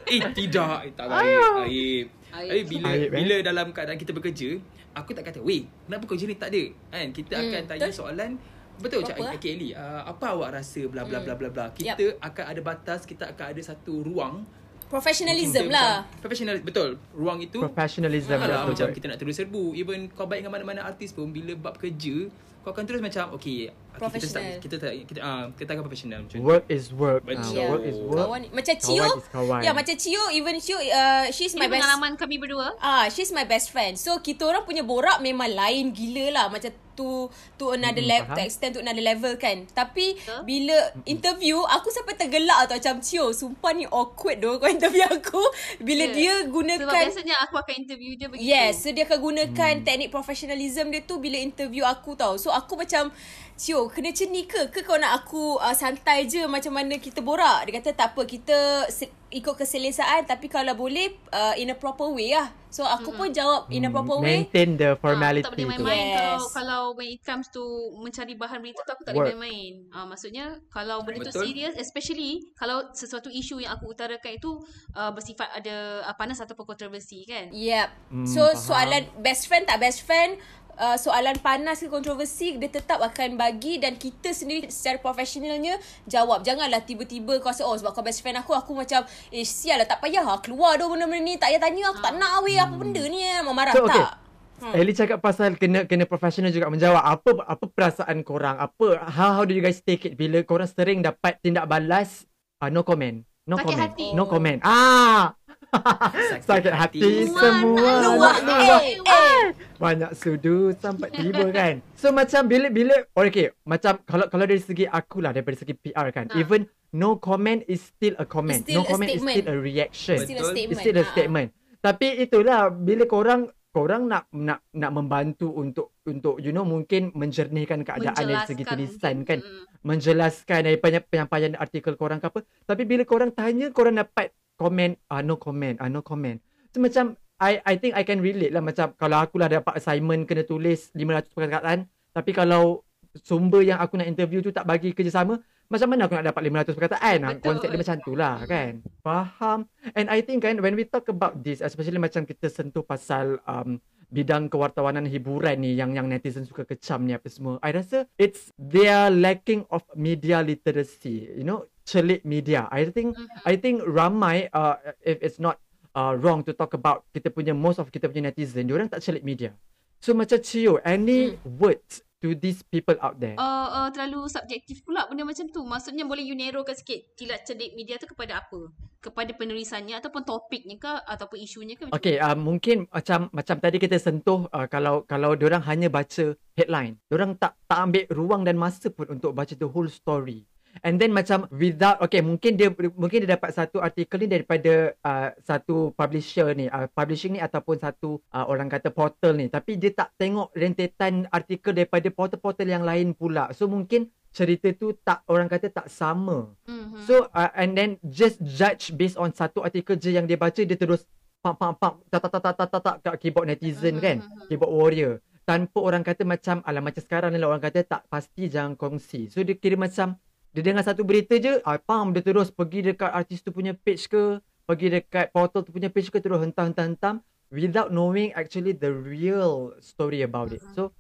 Eh tidak, eh, tak baik. Aib. Aib. Tapi bila Aib, eh? bila dalam keadaan kita bekerja, aku tak kata, "Weh, kenapa kau jenis tak ada?" Kan kita Hmm, akan tanya betul. soalan Betul cak okay, Ellie, uh, apa awak rasa bla bla Hmm. bla bla bla. Kita akan ada batas, kita akan ada satu ruang Professionalism lah. macam- Professional betul. Ruang itu Professionalism betul, macam kita nak terus serbu Even kau baik dengan mana-mana artis pun Bila bab kerja Kau akan terus macam Okay, kita tak, kita tak kita ah kita akan professional macam tu. Work is work. Betul. Ah, work is work. Kawan macam Cio. Kawan. Ya, macam Cio even Cio uh, she's Ini my best pengalaman kami berdua. Ah, she's my best friend. So kita orang punya borak memang lain gila lah macam to to another Mm-mm, level, to extend to another level kan. Tapi Betul. bila interview aku sampai tergelak tau macam Cio, sumpah ni awkward doh kau interview aku *laughs* bila Ya. dia Sebab gunakan biasanya aku akan interview dia begitu. Yes, so dia akan gunakan Hmm. teknik professionalism dia tu bila interview aku tau. So aku macam Cio, kena macam ni ke? Ke kau nak aku uh, santai je macam mana kita borak? Dia kata tak apa, kita se- ikut keselesaan tapi kalau boleh uh, in a proper way lah. So aku pun jawab in a Hmm, proper way. Maintain the Ah, formality tak boleh main-main Yes. kalau kalau when it comes to mencari bahan berita tu aku tak boleh main-main. Ah maksudnya kalau benda tu serius especially kalau sesuatu isu yang aku utarakan itu uh, bersifat ada uh, panas ataupun kontroversi kan. Yep. Hmm, so faham. soalan best friend tak best friend Uh, soalan panas ke kontroversi dia tetap akan bagi dan kita sendiri secara profesionalnya jawab. Janganlah tiba-tiba kau rasa oh sebab kau best friend aku aku macam eh sial lah tak payah lah keluar dah benda-benda ni tak payah tanya aku tak nak weh apa benda ni mau marah So, okay. tak? Hmm. Ellie cakap pasal kena kena professional juga menjawab apa apa perasaan korang? Apa how how do you guys take it? Bila korang sering dapat tindak balas uh, no comment. No Sakit comment. hati. no comment. Ah *laughs* sakit hati Semua semua nak luah nak luah. eh eh banyak sudut sampai tiba *laughs* kan so macam oh, okay macam kalau kalau dari segi aku lah daripada segi PR kan Ha. even no comment is still a comment It's still no a comment is statement. still a reaction still a statement It's still a Ah, ah. statement. Tapi itulah bila korang korang nak nak nak membantu untuk untuk you know mungkin menjernihkan keadaan dari segi tulisan kan? Mm. menjelaskan daripada penyampaian artikel korang ke apa. Tapi bila korang tanya korang dapat komen ah no comment ah no comment. So macam I I think I can relate lah. Macam kalau aku lah dapat assignment kena tulis 500 perkataan tapi kalau sumber yang aku nak interview tu tak bagi kerjasama macam mana aku nak dapat 500 perkataan? Betul. konsep dia macam tu lah kan? Faham? And I think kan when we talk about this especially macam kita sentuh pasal um, bidang kewartawanan hiburan ni yang yang netizen suka kecam ni apa semua I rasa it's their lacking of media literacy you know celik media. I think Mhm. I think ramai uh, if it's not uh, wrong to talk about kita punya most of kita punya netizen diorang tak celik media. So macam Cio any words to these people out there Uh, uh, terlalu subjektif pula benda macam tu. Maksudnya boleh you narrowkan sikit kilat cerdik media tu kepada apa? Kepada penulisannya ataupun topiknya ke ataupun isunya ke? macam Okay, uh, mungkin macam macam tadi kita sentuh uh, kalau kalau orang hanya baca headline, orang tak tak ambil ruang dan masa pun untuk baca the whole story. And then macam without okay mungkin dia mungkin dia dapat satu artikel ni daripada uh, satu publisher ni uh, publishing ni ataupun satu uh, orang kata portal ni tapi dia tak tengok rentetan artikel daripada portal-portal yang lain pula. So mungkin cerita tu tak orang kata tak sama. Mhm. So uh, and then just judge based on satu artikel je yang dia baca dia terus pam pam pam tak tak tak tak tak kat keyboard netizen Mhm, kan mhm. keyboard warrior tanpa orang kata macam alah macam sekarang ni lah orang kata tak pasti jangan kongsi so dia kira macam dia dengar satu berita je ah pam dia terus pergi dekat artis tu punya page ke pergi dekat portal tu punya page ke terus hentam hentam hentam without knowing actually the real story about it. So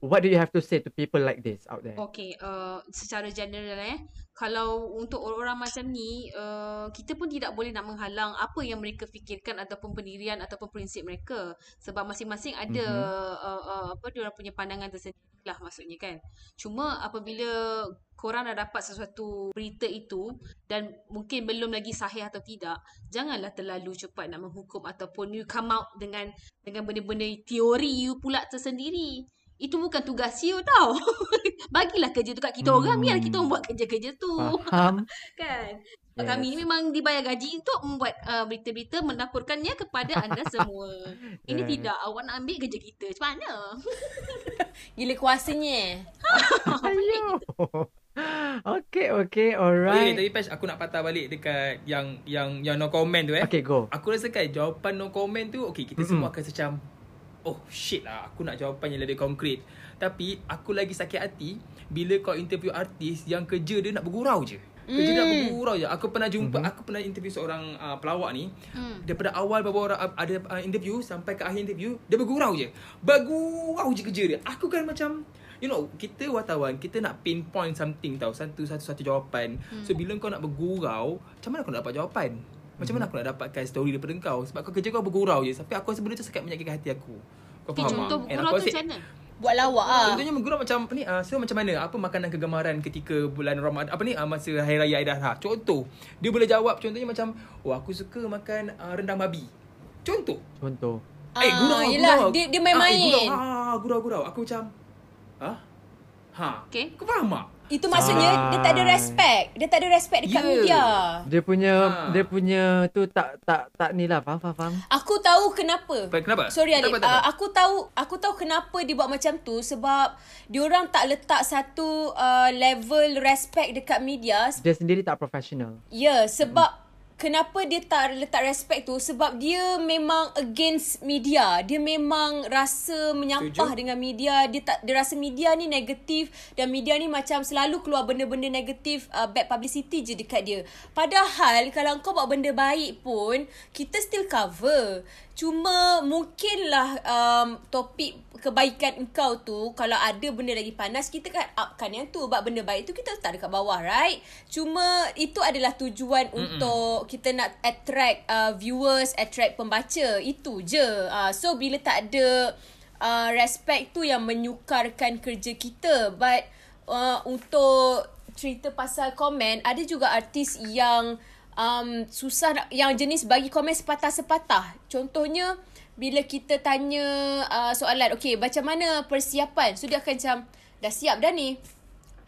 what do you have to say to people like this out there Okay, uh, secara general eh, kalau untuk orang-orang macam ni, uh, kita pun tidak boleh nak menghalang apa yang mereka fikirkan ataupun pendirian ataupun prinsip mereka. Sebab masing-masing ada Mhm. uh, uh, apa dia orang punya pandangan tersendiri lah maksudnya kan. Cuma apabila korang dah dapat sesuatu berita itu dan mungkin belum lagi sahih atau tidak, janganlah terlalu cepat nak menghukum ataupun you come out dengan dengan benda-benda teori you pula tersendiri. Itu bukan tugas you tau. *laughs* Bagilah kerja tu kat kita orang. Biar kita Hmm. orang buat kerja-kerja tu. faham *laughs* Kan? Yes. Kami ni memang dibayar gaji untuk membuat uh, berita-berita melaporkannya kepada anda *laughs* semua. Ini Yeah. tidak. Awak nak ambil kerja kita. Macam mana? Gila kuasanya. Ayo. okay, okay, Okay, alright. tadi Pesh aku nak patah balik dekat yang yang yang no comment tu eh. Okay, go. Aku rasa kan jawapan no comment tu okay kita Mm-mm. semua akan macam oh shit lah aku nak jawapan yang lebih konkret. Tapi aku lagi sakit hati bila kau interview artis yang kerja dia nak bergurau je. Kerja dia nak Mm. bergurau je. Aku pernah jumpa Mhm. aku pernah interview seorang uh, pelawak ni Hmm. daripada awal bawa orang uh, ada uh, interview sampai ke akhir interview dia bergurau je. Bergurau je kerja dia. Aku kan macam You know, kita wartawan, kita nak pinpoint something tau, satu satu satu jawapan. Hmm. So bila kau nak bergurau, macam mana kau nak dapat jawapan? Macam mana aku nak dapatkan story daripada kau? Sebab kau kerja kau bergurau je. Tapi aku rasa benda tu sangat menyakitkan hati aku. Kau faham contoh tak? Bergurau tu macam mana? Buat lawak ah. Contohnya bergurau macam apa ni? Uh, so macam mana? Apa makanan kegemaran ketika bulan Ramadan? Apa ni? Uh, masa Hari Raya Ailadha. Contoh. Dia boleh jawab contohnya macam, "Oh, aku suka makan uh, rendang babi." Contoh. Contoh. Eh, gurau, Ah, yelah, gurau. dia- dia Ah, eh, main-main. gurau. Ah, gurau, gurau. Aku macam, ha? Ha? Okay. Kau faham tak? Itu maksudnya dia tak ada respect. Dia tak ada respect dekat Ya. media. Dia punya Ha. dia punya tu tak tak tak ni lah faham faham faham. Aku tahu kenapa. Kenapa? Sorry Alif, apa. uh, aku tahu aku tahu kenapa dia buat macam tu sebab diorang tak letak satu uh, level respect dekat media. Dia sendiri tak professional. Ya, sebab kenapa dia tak letak respect tu sebab dia memang against media. Dia memang rasa menyampah Setuju. dengan media. Dia tak dia rasa media ni negatif dan media ni macam selalu keluar benda-benda negatif uh, bad publicity je dekat dia. Padahal kalau kau buat benda baik pun kita still cover. Cuma mungkinlah um, topik kebaikan engkau tu kalau ada benda lagi panas kita kan upkan yang tu. Sebab benda baik tu kita letak dekat bawah right? Cuma itu adalah tujuan Mm-mm. untuk kita nak attract uh, viewers attract pembaca. Itu je. Uh, so bila tak ada uh, respect tu yang menyukarkan kerja kita. But uh, untuk cerita pasal komen ada juga artis yang um, susah nak, yang jenis bagi komen sepatah-sepatah. Contohnya bila kita tanya uh, soalan, okay macam mana persiapan? So dia akan macam, dah siap dah ni.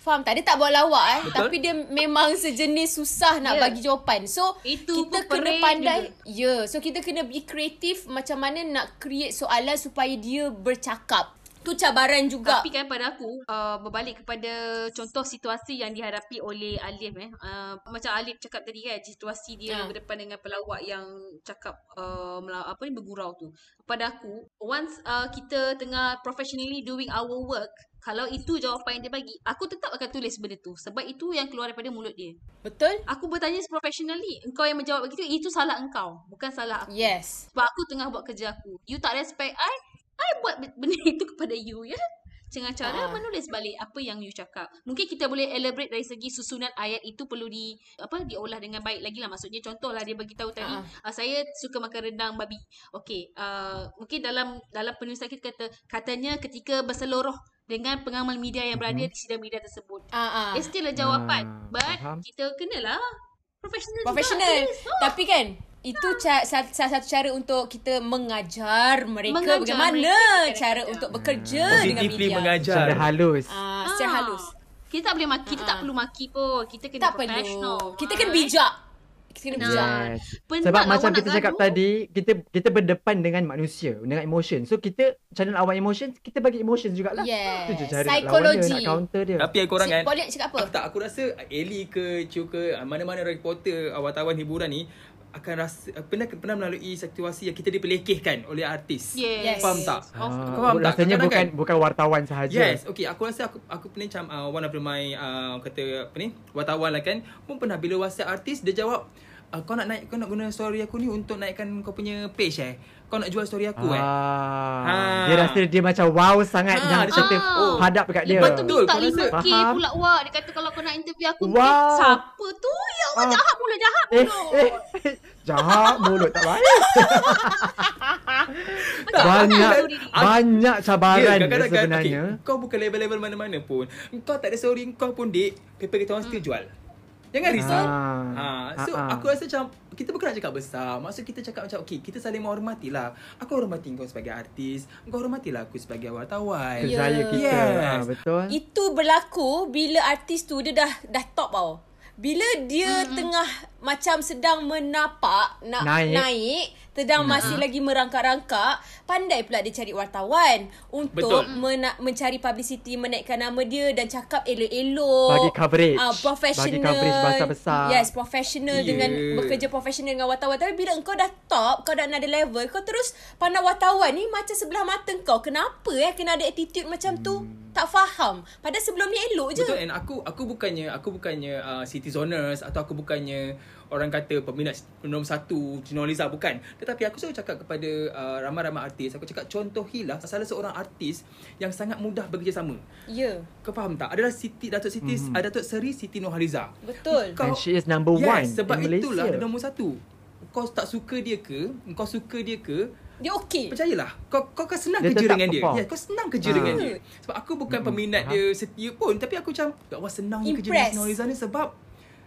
Faham tak? Dia tak buat lawak eh. Betul. Tapi dia memang sejenis susah nak Ya. bagi jawapan. So, Itu kita kena pandai. juga. Ya. Yeah. So, kita kena be kreatif macam mana nak create soalan supaya dia bercakap. Tu cabaran juga. Tapi kan pada aku uh, berbalik kepada contoh situasi yang dihadapi oleh Alif eh. Uh, macam Alif cakap tadi kan situasi dia Ha. berdepan dengan pelawak yang cakap uh, apa ni bergurau tu. Pada aku once uh, kita tengah professionally doing our work kalau itu jawapan yang dia bagi, aku tetap akan tulis benda tu. Sebab itu yang keluar daripada mulut dia. Betul? Aku bertanya professionally. Engkau yang menjawab begitu, itu salah engkau. Bukan salah aku. Yes. Sebab aku tengah buat kerja aku. You tak respect I, I buat benda *laughs* itu kepada you ya. Dengan cara Ah. menulis balik apa yang you cakap. Mungkin kita boleh elaborate dari segi susunan ayat itu perlu di apa diolah dengan baik lagi lah. Maksudnya contohlah dia bagi tahu tadi, uh, saya suka makan rendang babi. Okey, uh, mungkin dalam dalam penulisan kita kata katanya ketika berseluruh dengan pengamal media yang berada di sidang media tersebut. Ah, ah. It's still a jawapan. Ah, But faham. kita kenalah professional, Professional. juga. Tulis. Oh. Tapi kan itu ca- sa- salah satu cara untuk kita mengajar mereka Mengajar bagaimana mereka cara untuk bekerja dengan Positively media. mengajar. Secara halus. Ah, secara Ah. halus. Kita tak boleh maki, kita tak Ah. perlu maki pun. Kita kena Tak professional. perlu. Kita kena bijak. Kita kena bijak. Yes. Sebab lah macam kita cakap gaduh. tadi, kita kita berdepan dengan manusia, dengan emotion. So kita channel awak emotion, kita bagi emotion jugalah. Yes. Itu je cara nak lawan Psychology. dia, nak counter dia. Tapi yang korang Si kan Pauline cakap apa? Aku tak aku rasa Ellie ke Chu ke mana-mana reporter wartawan hiburan ni akan rasa ah, pernah pernah melalui situasi yang kita dipelekehkan oleh artis. Yes. Faham tak? Ah, Kau faham tak? rasanya bukan Kadang-kadang bukan wartawan sahaja. Yes, okay. Aku rasa aku aku pernah macam uh, one of my uh, kata apa ni wartawan lah kan pun pernah bila WhatsApp artis dia jawab uh, kau nak naik kau nak guna story aku ni untuk naikkan kau punya page eh. Kau nak jual story aku eh. Ah, Ha. Dia rasa dia macam wow sangat Ha, yang dia cakap, oh. hadap kat dia. Lepas tu Betul, minta kau rasa- 5K Faham. pula wak. Dia kata kalau kau nak interview aku. Wow. Eh, siapa tu? Ya Allah Ah. jahat mulut, jahat Eh, mulut. eh, jahat mulut tak baik. *laughs* banyak banyak cabaran yeah, sebenarnya. okay, kau bukan level-level mana-mana pun. Kau tak ada story kau pun dik, paper kita orang still jual. Jangan risau. Ah. Ha, so Ah, ah. aku rasa macam kita bukan nak cakap besar. Maksud kita cakap macam okay, kita saling menghormati lah. Aku hormati kau sebagai artis, kau hormatilah aku sebagai wartawan. Ya. Kerjaya kita. Yes. Ah, betul. Itu berlaku bila artis tu dia dah dah top tau. Bila dia mm-hmm. tengah macam sedang menapak nak Naik. naik, sedang masih lagi merangkak-rangkak, pandai pula dia cari wartawan untuk Betul. mena- mencari publicity, menaikkan nama dia dan cakap elok-elok. Bagi coverage. Ah, professional. Bagi coverage besar-besar. Yes, professional Ya. dengan bekerja profesional dengan wartawan. Tapi bila engkau dah top, kau dah ada level, kau terus pandang wartawan ni macam sebelah mata kau. Kenapa eh kena ada attitude macam tu? Tak faham. Padahal sebelum ni elok je. Betul and aku aku bukannya aku bukannya uh, citizeners atau aku bukannya orang kata peminat nombor satu Noliza bukan. Tetapi aku selalu cakap kepada uh, ramai-ramai artis, aku cakap contohilah salah seorang artis yang sangat mudah bekerjasama. Ya. Kau faham tak? Adalah Siti Datuk Siti mm-hmm. Datuk Seri Siti Nurhaliza. Betul. And she is number one yes, sebab in itulah Malaysia. dia nombor satu. Kau tak suka dia ke? Kau suka dia ke? Dia okey. Percayalah Kau kau akan senang Dia kerja dengan dia perform. Ya kau senang kerja Ha. dengan dia Sebab aku bukan Mm-mm, peminat faham. dia setia pun Tapi aku macam Ya Allah senangnya kerja dengan Nurhaliza ni Sebab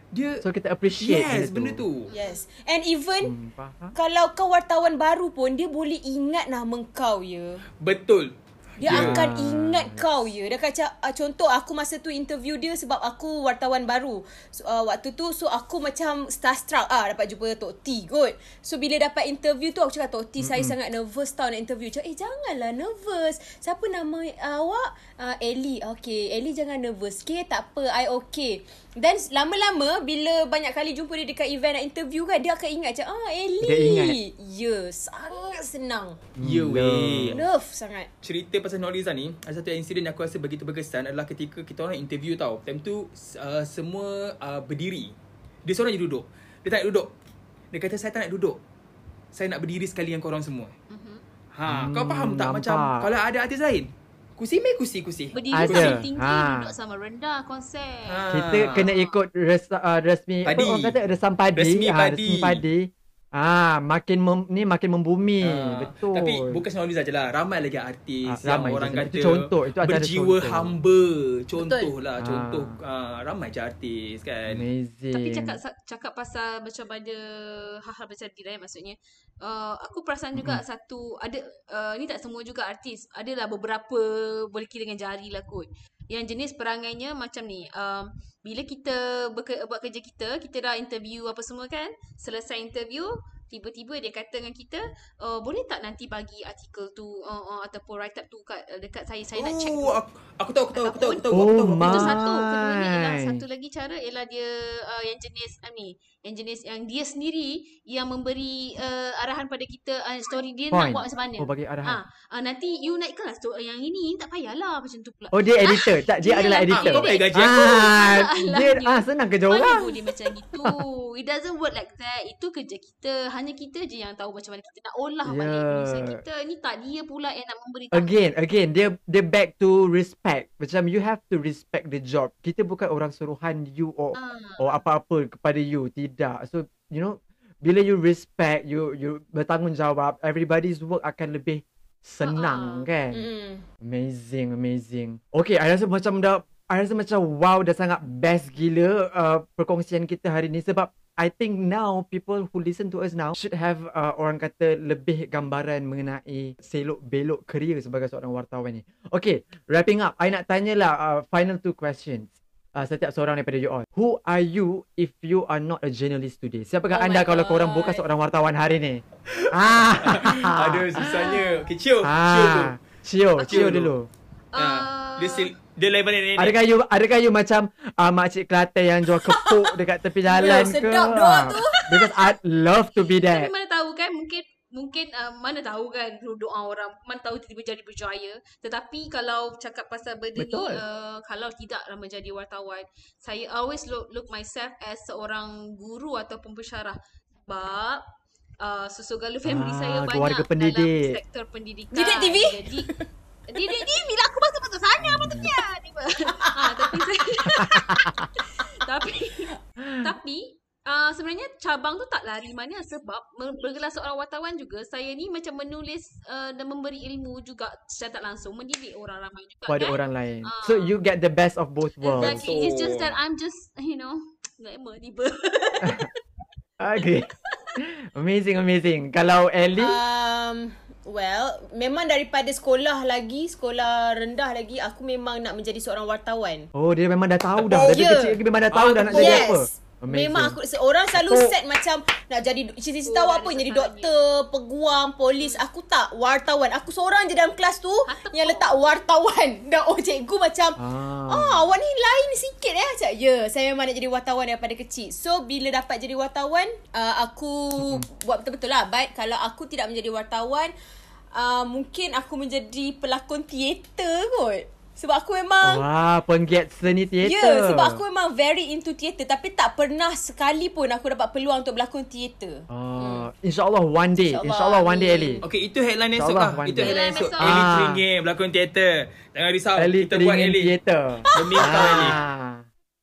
Dia So kita appreciate Yes benda tu Yes. And even Hmm, faham. kalau kau wartawan baru pun dia boleh ingat nama kau ya. Betul Dia Ya. akan ingat kau ya. Dia kata uh, contoh aku masa tu interview dia sebab aku wartawan baru. So, uh, waktu tu so aku macam starstruck ah dapat jumpa Tok T kot. So bila dapat interview tu aku cakap Tok T saya sangat nervous tau nak interview. Cakap eh janganlah nervous. Siapa nama uh, awak? Uh, Ellie. Okay, Ellie jangan nervous. Okay, tak apa. I okay. Dan lama-lama bila banyak kali jumpa dia dekat event nak interview kan dia akan ingat macam ah Ellie. Dia ingat. Ya, sangat senang. Ya Hmm, weh Love sangat. Cerita pasal Noliza ni Ada satu insiden yang aku rasa begitu berkesan Adalah ketika kita orang interview tau Time tu uh, Semua uh, berdiri Dia seorang je duduk Dia tak nak duduk Dia kata saya tak nak duduk Saya nak berdiri sekali dengan korang semua Mhm. Ha, Hmm, kau faham tak nampak. macam kalau ada artis lain? Kursi meh kursi kursi. Berdiri Ada. sama tinggi, Ha. duduk sama rendah konsep. Ha. Kita kena ikut res, uh, resmi Padi. apa orang kata resam padi. Resmi Ah, padi. resmi padi. Ah, makin mem, ni makin membumi. Ah, Betul. Tapi bukan Noliza je lah Ramai lagi artis Ah, Yang ramai orang je. kata Itu contoh, itu Berjiwa contoh. hamba Contoh lah Ah. Contoh ah, Ramai je artis kan amazing. Tapi cakap cakap pasal macam mana hal-hal macam ni eh maksudnya uh, aku perasan juga Mm-hmm. satu ada uh, ni tak semua juga artis adalah beberapa boleh kira dengan jari lah kot yang jenis perangainya macam ni. Um, bila kita buat kerja kita, kita dah interview apa semua kan. Selesai interview, tiba-tiba dia kata dengan kita, uh, boleh tak nanti bagi artikel tu uh, uh, ataupun write up tu kat uh, dekat saya. Saya nak check Oh, dulu. aku, aku tahu, aku tahu, aku tahu, aku tahu. Oh, aku tahu, aku tahu. Itu my. satu. Keduanya ialah satu lagi cara ialah dia uh, yang jenis uh, ni, yang jenis yang dia sendiri yang memberi uh, arahan pada kita uh, story dia Point. nak buat macam mana. Oh, bagi arahan. Ah, ah nanti you naikkan lah story yang ini tak payahlah macam tu pula. Oh, dia editor. Tak, dia Dia adalah lah. editor. Ah, kau bayar gaji aku. Ah, dia *laughs* dia. ah senang kerja orang. boleh macam itu? It doesn't work like that. Itu kerja kita. Hanya kita je yang tahu macam mana kita nak olah balik Yeah. penulisan kita. Ni tak dia pula yang nak memberi tahu. Again, again, dia dia back to respect. Macam you have to respect the job. Kita bukan orang suruhan you or Ah. or apa-apa kepada you. Tidak. So, you know, bila you respect, you you bertanggungjawab, everybody's work akan lebih senang Ha-ha. kan? Mm. Amazing, amazing. Okay, I rasa macam dah I rasa macam wow dah sangat best gila uh, perkongsian kita hari ni sebab I think now people who listen to us now should have uh, orang kata lebih gambaran mengenai selok belok kerjaya sebagai seorang wartawan ni. Okay, wrapping up. I nak tanyalah uh, final two questions. Uh, setiap seorang daripada you all. Who are you if you are not a journalist today? Siapakah Oh anda kalau korang bukan God. seorang wartawan hari ni? *laughs* ah. Aduh, susahnya. Okay, chill. Chill tu. Ah. Cio, Cio Cio dulu. dulu. Ah, dia still, dia lain balik ni. Adakah you adakah you macam uh, makcik Kelantan yang jual kepuk *laughs* dekat tepi jalan ke? sedap doa tu. Because I'd love to be Tapi there. mana tahu kan mungkin mungkin uh, mana tahu kan doa orang mana tahu tiba-tiba jadi berjaya tetapi kalau cakap pasal benda ni Betul. uh, kalau tidaklah menjadi wartawan saya always look, look myself as seorang guru ataupun pensyarah sebab uh, susu-galu family Ah, saya banyak pendidik. dalam sektor pendidikan Didik TV? jadi Didik TV lah aku masuk betul sana patutnya tiba. ha, *laughs* tapi saya *laughs* tapi tapi uh, sebenarnya cabang tu tak lari mana sebab bergelar seorang wartawan juga saya ni macam menulis uh, dan memberi ilmu juga secara tak langsung mendidik orang ramai juga Pada kan. orang lain. Ah. So you get the best of both worlds. Exactly. It's just that I'm just you know glamour *laughs* tiba. Okay. amazing, amazing. Kalau Ellie, Um, well, memang daripada sekolah lagi, sekolah rendah lagi, aku memang nak menjadi seorang wartawan. oh dia memang dah tahu dah. Oh, Dari ya. kecil lagi memang dah tahu Ah, dah nak jadi yes. apa. Amazing. Memang aku orang selalu Oh. set macam nak jadi cita-cita Oh, awak apa jadi doktor, peguam, polis. Aku tak wartawan. Aku seorang je dalam kelas tu Atau- yang letak wartawan. *laughs* Dan oh cikgu macam Ah. Ah, awak ni lain sikit eh. Macam, ya, saya memang nak jadi wartawan daripada kecil. So, bila dapat jadi wartawan, uh, aku buat betul-betul lah. Baik, kalau aku tidak menjadi wartawan, uh, mungkin aku menjadi pelakon teater kot. Sebab aku memang... Wah, penggiat seni Ya, teater. yeah, sebab aku memang very into teater. Tapi tak pernah sekali pun aku dapat peluang untuk berlakon teater. Ah, InsyaAllah one day. InsyaAllah, InsyaAllah one day. Ellie. Okay, itu headline esok InsyaAllah lah. Itu day. headline Headline esok. esok. Ellie Ah. teringin berlakon teater. Jangan risau. Ellie kita buat Ellie. teater. Demi kau Ellie. Ah.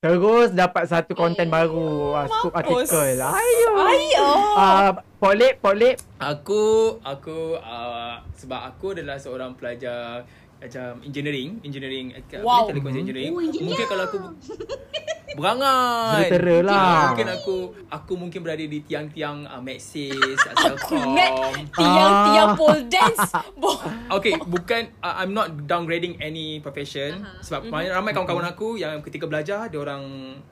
Terus dapat satu konten baru. Uh, scoop artikel. Ayo. Ayo. Uh, Polip, Polip. Aku aku uh, sebab aku adalah seorang pelajar macam engineering, engineering Wow. wow. telekom engineering. Oh, engineer. Mungkin kalau aku *laughs* berangan. Jurutera lah. Ah, Mungkin aku aku mungkin berada di tiang-tiang uh, Maxis, *laughs* Aku ingat tiang-tiang Ah. pole dance. *laughs* Boh. Okay, bukan uh, I'm not downgrading any profession Aha. sebab mm-hmm. ramai kawan-kawan aku yang ketika belajar dia orang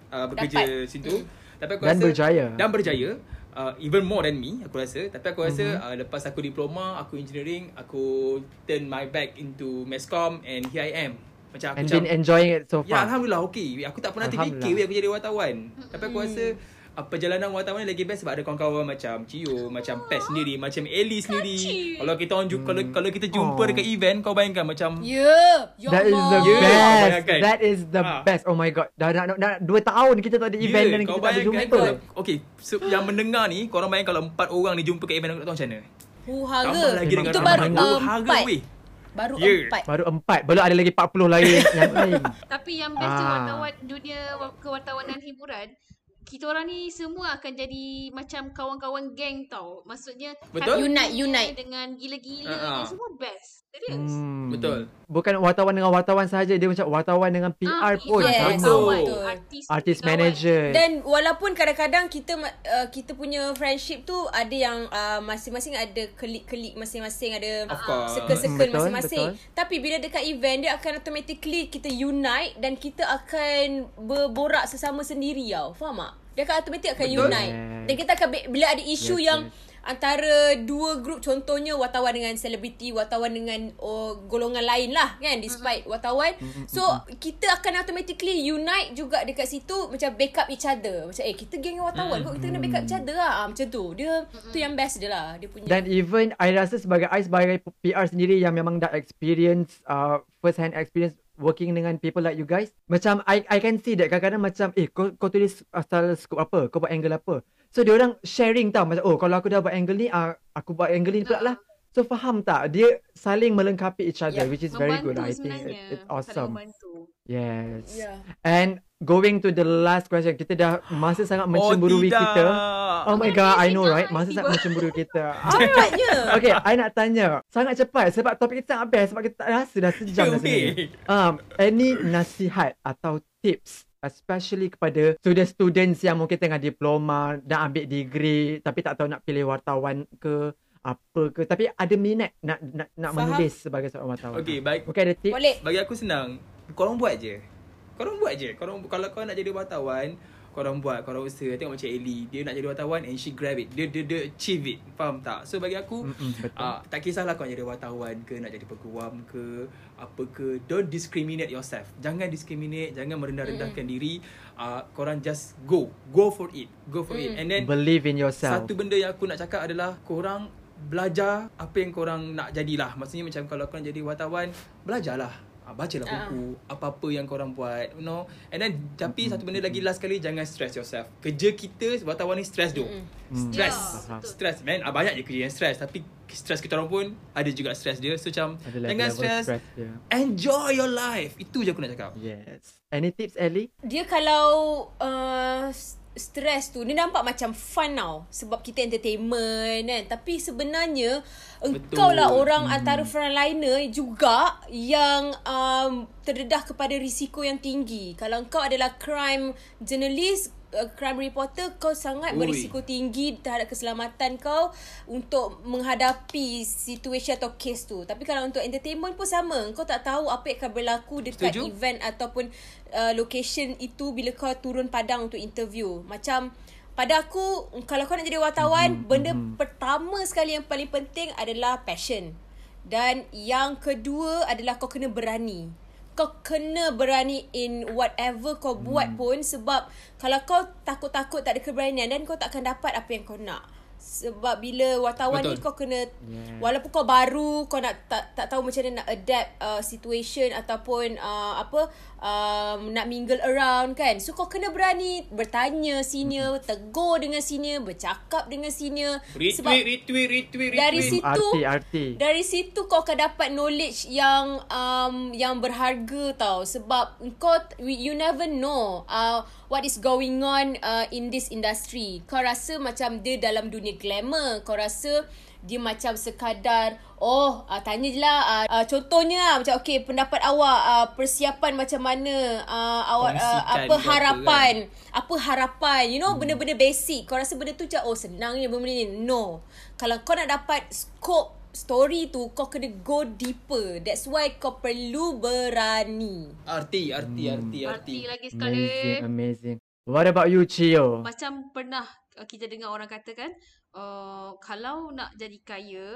uh, bekerja Dapat. situ. Tapi aku Dan rasa berjaya. Dan berjaya. Uh, even more than me aku rasa. Tapi aku rasa Mhm. uh, lepas aku diploma aku engineering aku turn my back into Mescom and here I am. Macam aku And macam been enjoying it so Ya far. Alhamdulillah okey Aku tak pernah terfikir weh aku jadi wartawan. Tapi aku rasa uh, Perjalanan wartawan ni lagi best Sebab ada kawan-kawan macam Cio Macam Pet sendiri Macam Ellie sendiri Kacil. Kalau kita orang jumpa kalau, kalau kita jumpa Oh. dekat event Kau bayangkan macam Ya. Ya That is the Allah. Yeah, kau best. That is the best. Oh my god. Dah dah, dah, dah dua tahun kita tak ada event Ya, dan kita tak ada jumpa. kalau, Okay so, Yang mendengar ni Korang bayangkan kalau empat orang ni Jumpa kat event Aku tak tahu macam mana Hu hara. Tambah lagi dengan Itu baru orang. Harga empat. weh Baru Ya. empat. Baru empat. Belum ada lagi 40 lain *laughs* yang lain. Tapi yang best Ah. wartawan dunia wa- kewartawanan hiburan kita orang ni semua akan jadi macam kawan-kawan geng tau. Maksudnya Betul. Unite, unite. dengan gila-gila Ah, ah. uh semua best. Serius. Hmm. Betul. Bukan wartawan dengan wartawan saja, dia macam wartawan dengan PR Ah, pun yes. sama. Betul. Kawan, Artis, Artist kawan. manager. Dan walaupun kadang-kadang kita uh, kita punya friendship tu ada yang uh, masing-masing ada kelik-kelik masing-masing ada course. circle-circle betul, masing-masing. betul. Tapi bila dekat event dia akan automatically kita unite dan kita akan berborak sesama sendiri tau. Faham tak? Dia akan automatic akan Betul. unite. Dan kita akan be- bila ada isu Yes, yang yes. antara dua grup contohnya wartawan dengan selebriti, wartawan dengan oh, golongan lain lah kan despite wartawan. So kita akan automatically unite juga dekat situ macam backup each other. Macam eh kita geng wartawan kok kita kena backup each other lah. Ah, macam tu. Dia tu yang best dia lah. Dia punya. Dan even I rasa sebagai I sebagai PR sendiri yang memang dah experience uh, first hand experience working dengan people like you guys macam I I can see that kadang-kadang macam eh kau kau tulis asal scope apa kau buat angle apa. So dia orang sharing tau macam oh kalau aku dah buat angle ni uh, aku buat angle ni pula lah. So faham tak? Dia saling melengkapi each other Yeah. which is very good I think. it, it's awesome. yes. Yeah. and going to the last question kita dah masa sangat Oh, mencemburui tidak. kita oh my god I know right masa sangat mencemburui kita *laughs* Cepatnya. Okay, I nak tanya. Sangat cepat sebab topik kita sangat best sebab kita tak rasa dah sejam dah sebenarnya. Weh. Um, any nasihat atau tips especially kepada student-students yang mungkin tengah diploma dan ambil degree tapi tak tahu nak pilih wartawan ke apa ke tapi ada minat nak nak nak Faham. menulis sebagai seorang wartawan. Okay, baik. Mungkin ada tips. Boleh. Bagi aku senang. Korang buat je. Korang buat je. Korang kalau kau nak jadi wartawan, korang buat, korang usaha. Tengok macam Ellie, dia nak jadi wartawan and she grab it. Dia dia, dia achieve it. Faham tak? So bagi aku. Ah, tak kisahlah kau nak jadi wartawan ke, nak jadi peguam ke, apa ke. Don't discriminate yourself. Jangan discriminate, jangan merendah-rendahkan diri. Ah, korang just go. Go for it. Go for it. And then Believe in yourself. satu benda yang aku nak cakap adalah korang belajar apa yang korang nak jadilah. Maksudnya macam kalau korang jadi wartawan, belajarlah. Ah, bacalah Ah. buku, apa-apa yang korang buat, you know. And then tapi satu benda lagi last kali jangan stress yourself. Kerja kita wartawan ni stress tu. Mm. Stress. Ya, Faham. betul. Stress man. Ah, banyak je kerja yang stress tapi stress kita orang pun ada juga stress dia. So macam jangan stress. stress dia. Enjoy your life. Itu je aku nak cakap. Yes. Any tips Ellie? Dia kalau uh, stress tu dia nampak macam fun tau sebab kita entertainment kan tapi sebenarnya engkau Betul. lah orang hmm. antara frontliner juga yang um, terdedah kepada risiko yang tinggi kalau engkau adalah crime journalist uh, crime reporter kau sangat Ui. berisiko tinggi terhadap keselamatan kau untuk menghadapi situasi atau kes tu. Tapi kalau untuk entertainment pun sama. Kau tak tahu apa yang akan berlaku dekat Setuju. event ataupun uh, location itu bila kau turun padang untuk interview. Macam pada aku kalau kau nak jadi wartawan, mm-hmm. benda mm-hmm. pertama sekali yang paling penting adalah passion. Dan yang kedua adalah kau kena berani. Kau kena berani in whatever kau Hmm. buat pun sebab kalau kau takut-takut tak ada keberanian dan kau tak akan dapat apa yang kau nak. Sebab bila wartawan Betul. ni kau kena Yeah. walaupun kau baru kau nak tak tak tahu macam mana nak adapt uh, situation ataupun uh, apa um, nak mingle around kan. So kau kena berani bertanya senior, tegur dengan senior, bercakap dengan senior Retweet, retweet, retweet, retweet. dari situ Arti, arti. dari situ kau akan dapat knowledge yang um, yang berharga tau sebab kau you never know uh, what is going on uh, in this industry. Kau rasa macam dia dalam dunia glamour, kau rasa dia macam sekadar oh uh, tanya je lah uh, uh, contohnya lah, macam okay pendapat awak uh, persiapan macam mana uh, awak uh, apa harapan apa harapan you know hmm. benda-benda basic kau rasa benda tu macam oh senang je benda ni no kalau kau nak dapat scope story tu kau kena go deeper that's why kau perlu berani Arti, arti, arti, arti. Arti lagi sekali. Amazing, amazing. What about you, Chio? Macam pernah kita dengar orang kata kan, uh, kalau nak jadi kaya,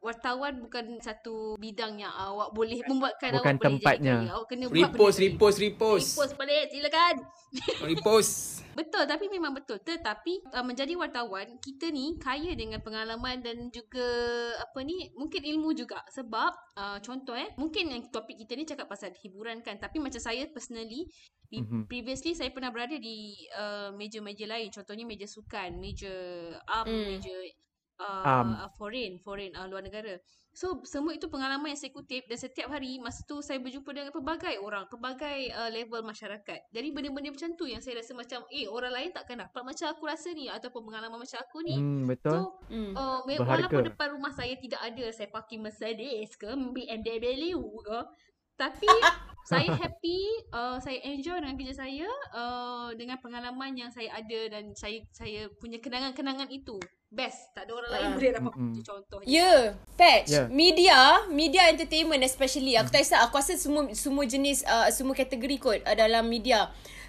wartawan bukan satu bidang yang awak boleh membuatkan Bukan awak boleh tempatnya. jadi. Awak kena Repost, repost, repost. Repost balik, silakan. *laughs* Repost. Betul, tapi memang betul. Tetapi uh, menjadi wartawan, kita ni kaya dengan pengalaman dan juga apa ni, mungkin ilmu juga. Sebab uh, contoh eh, mungkin yang topik kita ni cakap pasal hiburan kan, tapi macam saya personally Mhm. Previously saya pernah berada di uh, meja-meja lain Contohnya meja sukan Meja art Hmm. Meja uh, Um. uh, foreign, foreign uh, luar negara. So semua itu pengalaman yang saya kutip dan setiap hari masa tu saya berjumpa dengan pelbagai orang, pelbagai uh, level masyarakat. Jadi benda-benda macam tu yang saya rasa macam eh orang lain takkan dapat macam aku rasa ni ataupun pengalaman macam aku ni. Hmm, betul. So Hmm. uh, Berharga. walaupun depan rumah saya tidak ada saya parking Mercedes ke BMW ke tapi saya happy, uh, saya enjoy dengan kerja saya, uh, dengan pengalaman yang saya ada dan saya saya punya kenangan-kenangan itu. Best. Tak ada orang lain Ah. boleh dapat macam contoh. Ya, yeah, patch. Yeah. Media, media entertainment especially. Aku tak kisah, aku rasa semua semua jenis uh, semua kategori kot uh, dalam media.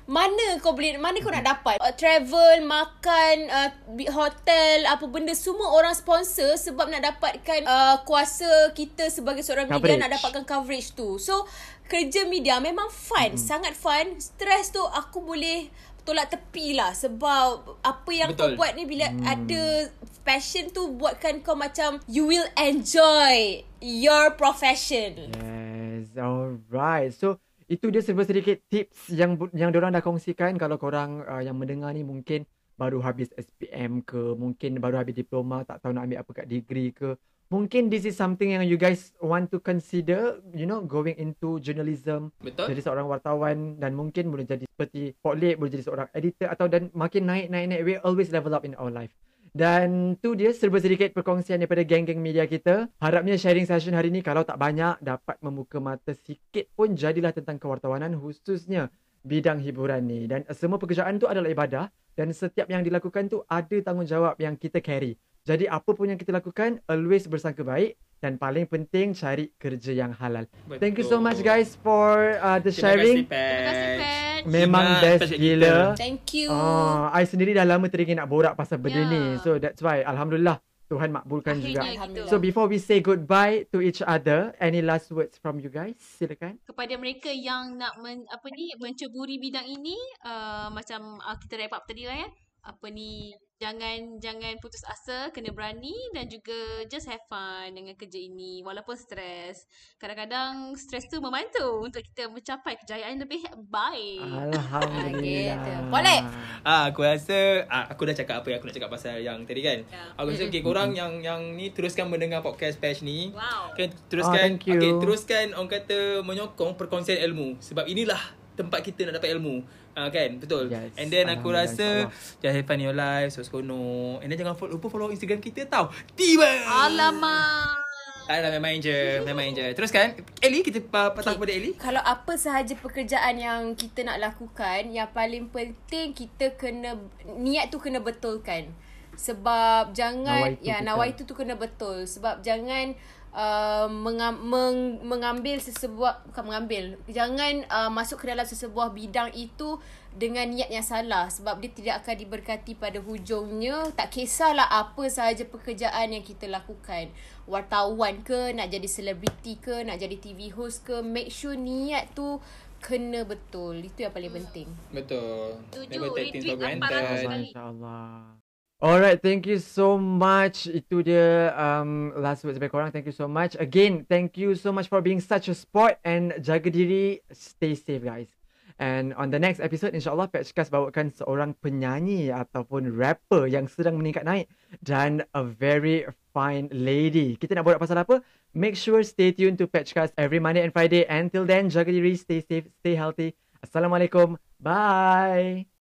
Mana kau boleh mana kau nak dapat uh, travel, makan, uh, hotel, apa benda semua orang sponsor sebab nak dapatkan uh, kuasa kita sebagai seorang media Coverage. nak dapatkan coverage tu. So kerja media memang fun, mm-hmm. sangat fun. Stress tu aku boleh tolak tepi lah sebab apa yang Betul. kau buat ni bila hmm. ada passion tu buatkan kau macam you will enjoy your profession. Yes, alright. So itu dia serba sedikit tips yang yang diorang dah kongsikan kalau korang uh, yang mendengar ni mungkin baru habis SPM ke, mungkin baru habis diploma, tak tahu nak ambil apa kat degree ke. Mungkin this is something yang you guys want to consider, you know, going into journalism, Betul? jadi seorang wartawan dan mungkin boleh jadi seperti Potlip, boleh jadi seorang editor atau dan makin naik naik naik we always level up in our life. Dan tu dia serba sedikit perkongsian daripada geng-geng media kita. Harapnya sharing session hari ni kalau tak banyak dapat membuka mata sikit pun jadilah tentang kewartawanan khususnya bidang hiburan ni. Dan semua pekerjaan tu adalah ibadah dan setiap yang dilakukan tu ada tanggungjawab yang kita carry. Jadi apa pun yang kita lakukan always bersangka baik dan paling penting cari kerja yang halal. Thank you so much guys for uh, the sharing. Terima kasih, Memang Jimat best pasal gila. kita. Thank you. Oh, I sendiri dah lama teringin nak borak pasal benda Ya. ni. So that's why alhamdulillah Tuhan makbulkan juga. Akhirnya gitu. So before we say goodbye to each other, any last words from you guys? Silakan. kepada mereka yang nak men, apa ni menceburi bidang ini uh, macam uh, kita wrap up tadi lah ya apa ni jangan jangan putus asa kena berani dan juga just have fun dengan kerja ini walaupun stres kadang-kadang stres tu membantu untuk kita mencapai kejayaan yang lebih baik Alhamdulillah. Gitu. Boleh. Ah, aku rasa ah, aku dah cakap apa yang aku nak cakap pasal yang tadi kan. Ya. Aku rasa okay, korang yang yang ni teruskan mendengar podcast Patch ni. wow Okay, Oh, teruskan you. okay, teruskan orang kata menyokong perkongsian ilmu sebab inilah tempat kita nak dapat ilmu. Ah kan? Betul. Yes. And then aku rasa just have fun in your life, so sekono. And then jangan follow, lupa follow Instagram kita tau. Tiba. alamak Tak lah, main-main je. Main-main je. Teruskan. Ellie, kita pa- patah Okay. kepada Ellie. Kalau apa sahaja pekerjaan yang kita nak lakukan, yang paling penting kita kena niat tu kena betulkan. Sebab jangan Nawaitu ya kita. nawaitu tu kena betul. Sebab jangan uh, mengam, meng, mengambil sesebuah bukan mengambil. Jangan uh, masuk ke dalam sesebuah bidang itu dengan niat yang salah sebab dia tidak akan diberkati pada hujungnya. Tak kisahlah apa sahaja pekerjaan yang kita lakukan. Wartawan ke, nak jadi selebriti ke, nak jadi TV host ke, make sure niat tu kena betul. Itu yang paling penting. Betul. For Retweet 400 granted. sekali. InsyaAllah, insyaAllah. Alright, thank you so much. Itu dia um, last words daripada korang. Thank you so much. Again, thank you so much for being such a sport and jaga diri. Stay safe guys. And on the next episode, insyaAllah Patchcast bawakan seorang penyanyi ataupun rapper yang sedang meningkat naik. Dan a very fine lady. Kita nak borak pasal apa? Make sure stay tuned to Patchcast every Monday and Friday. Until then, jaga diri, stay safe, stay healthy. Assalamualaikum. Bye.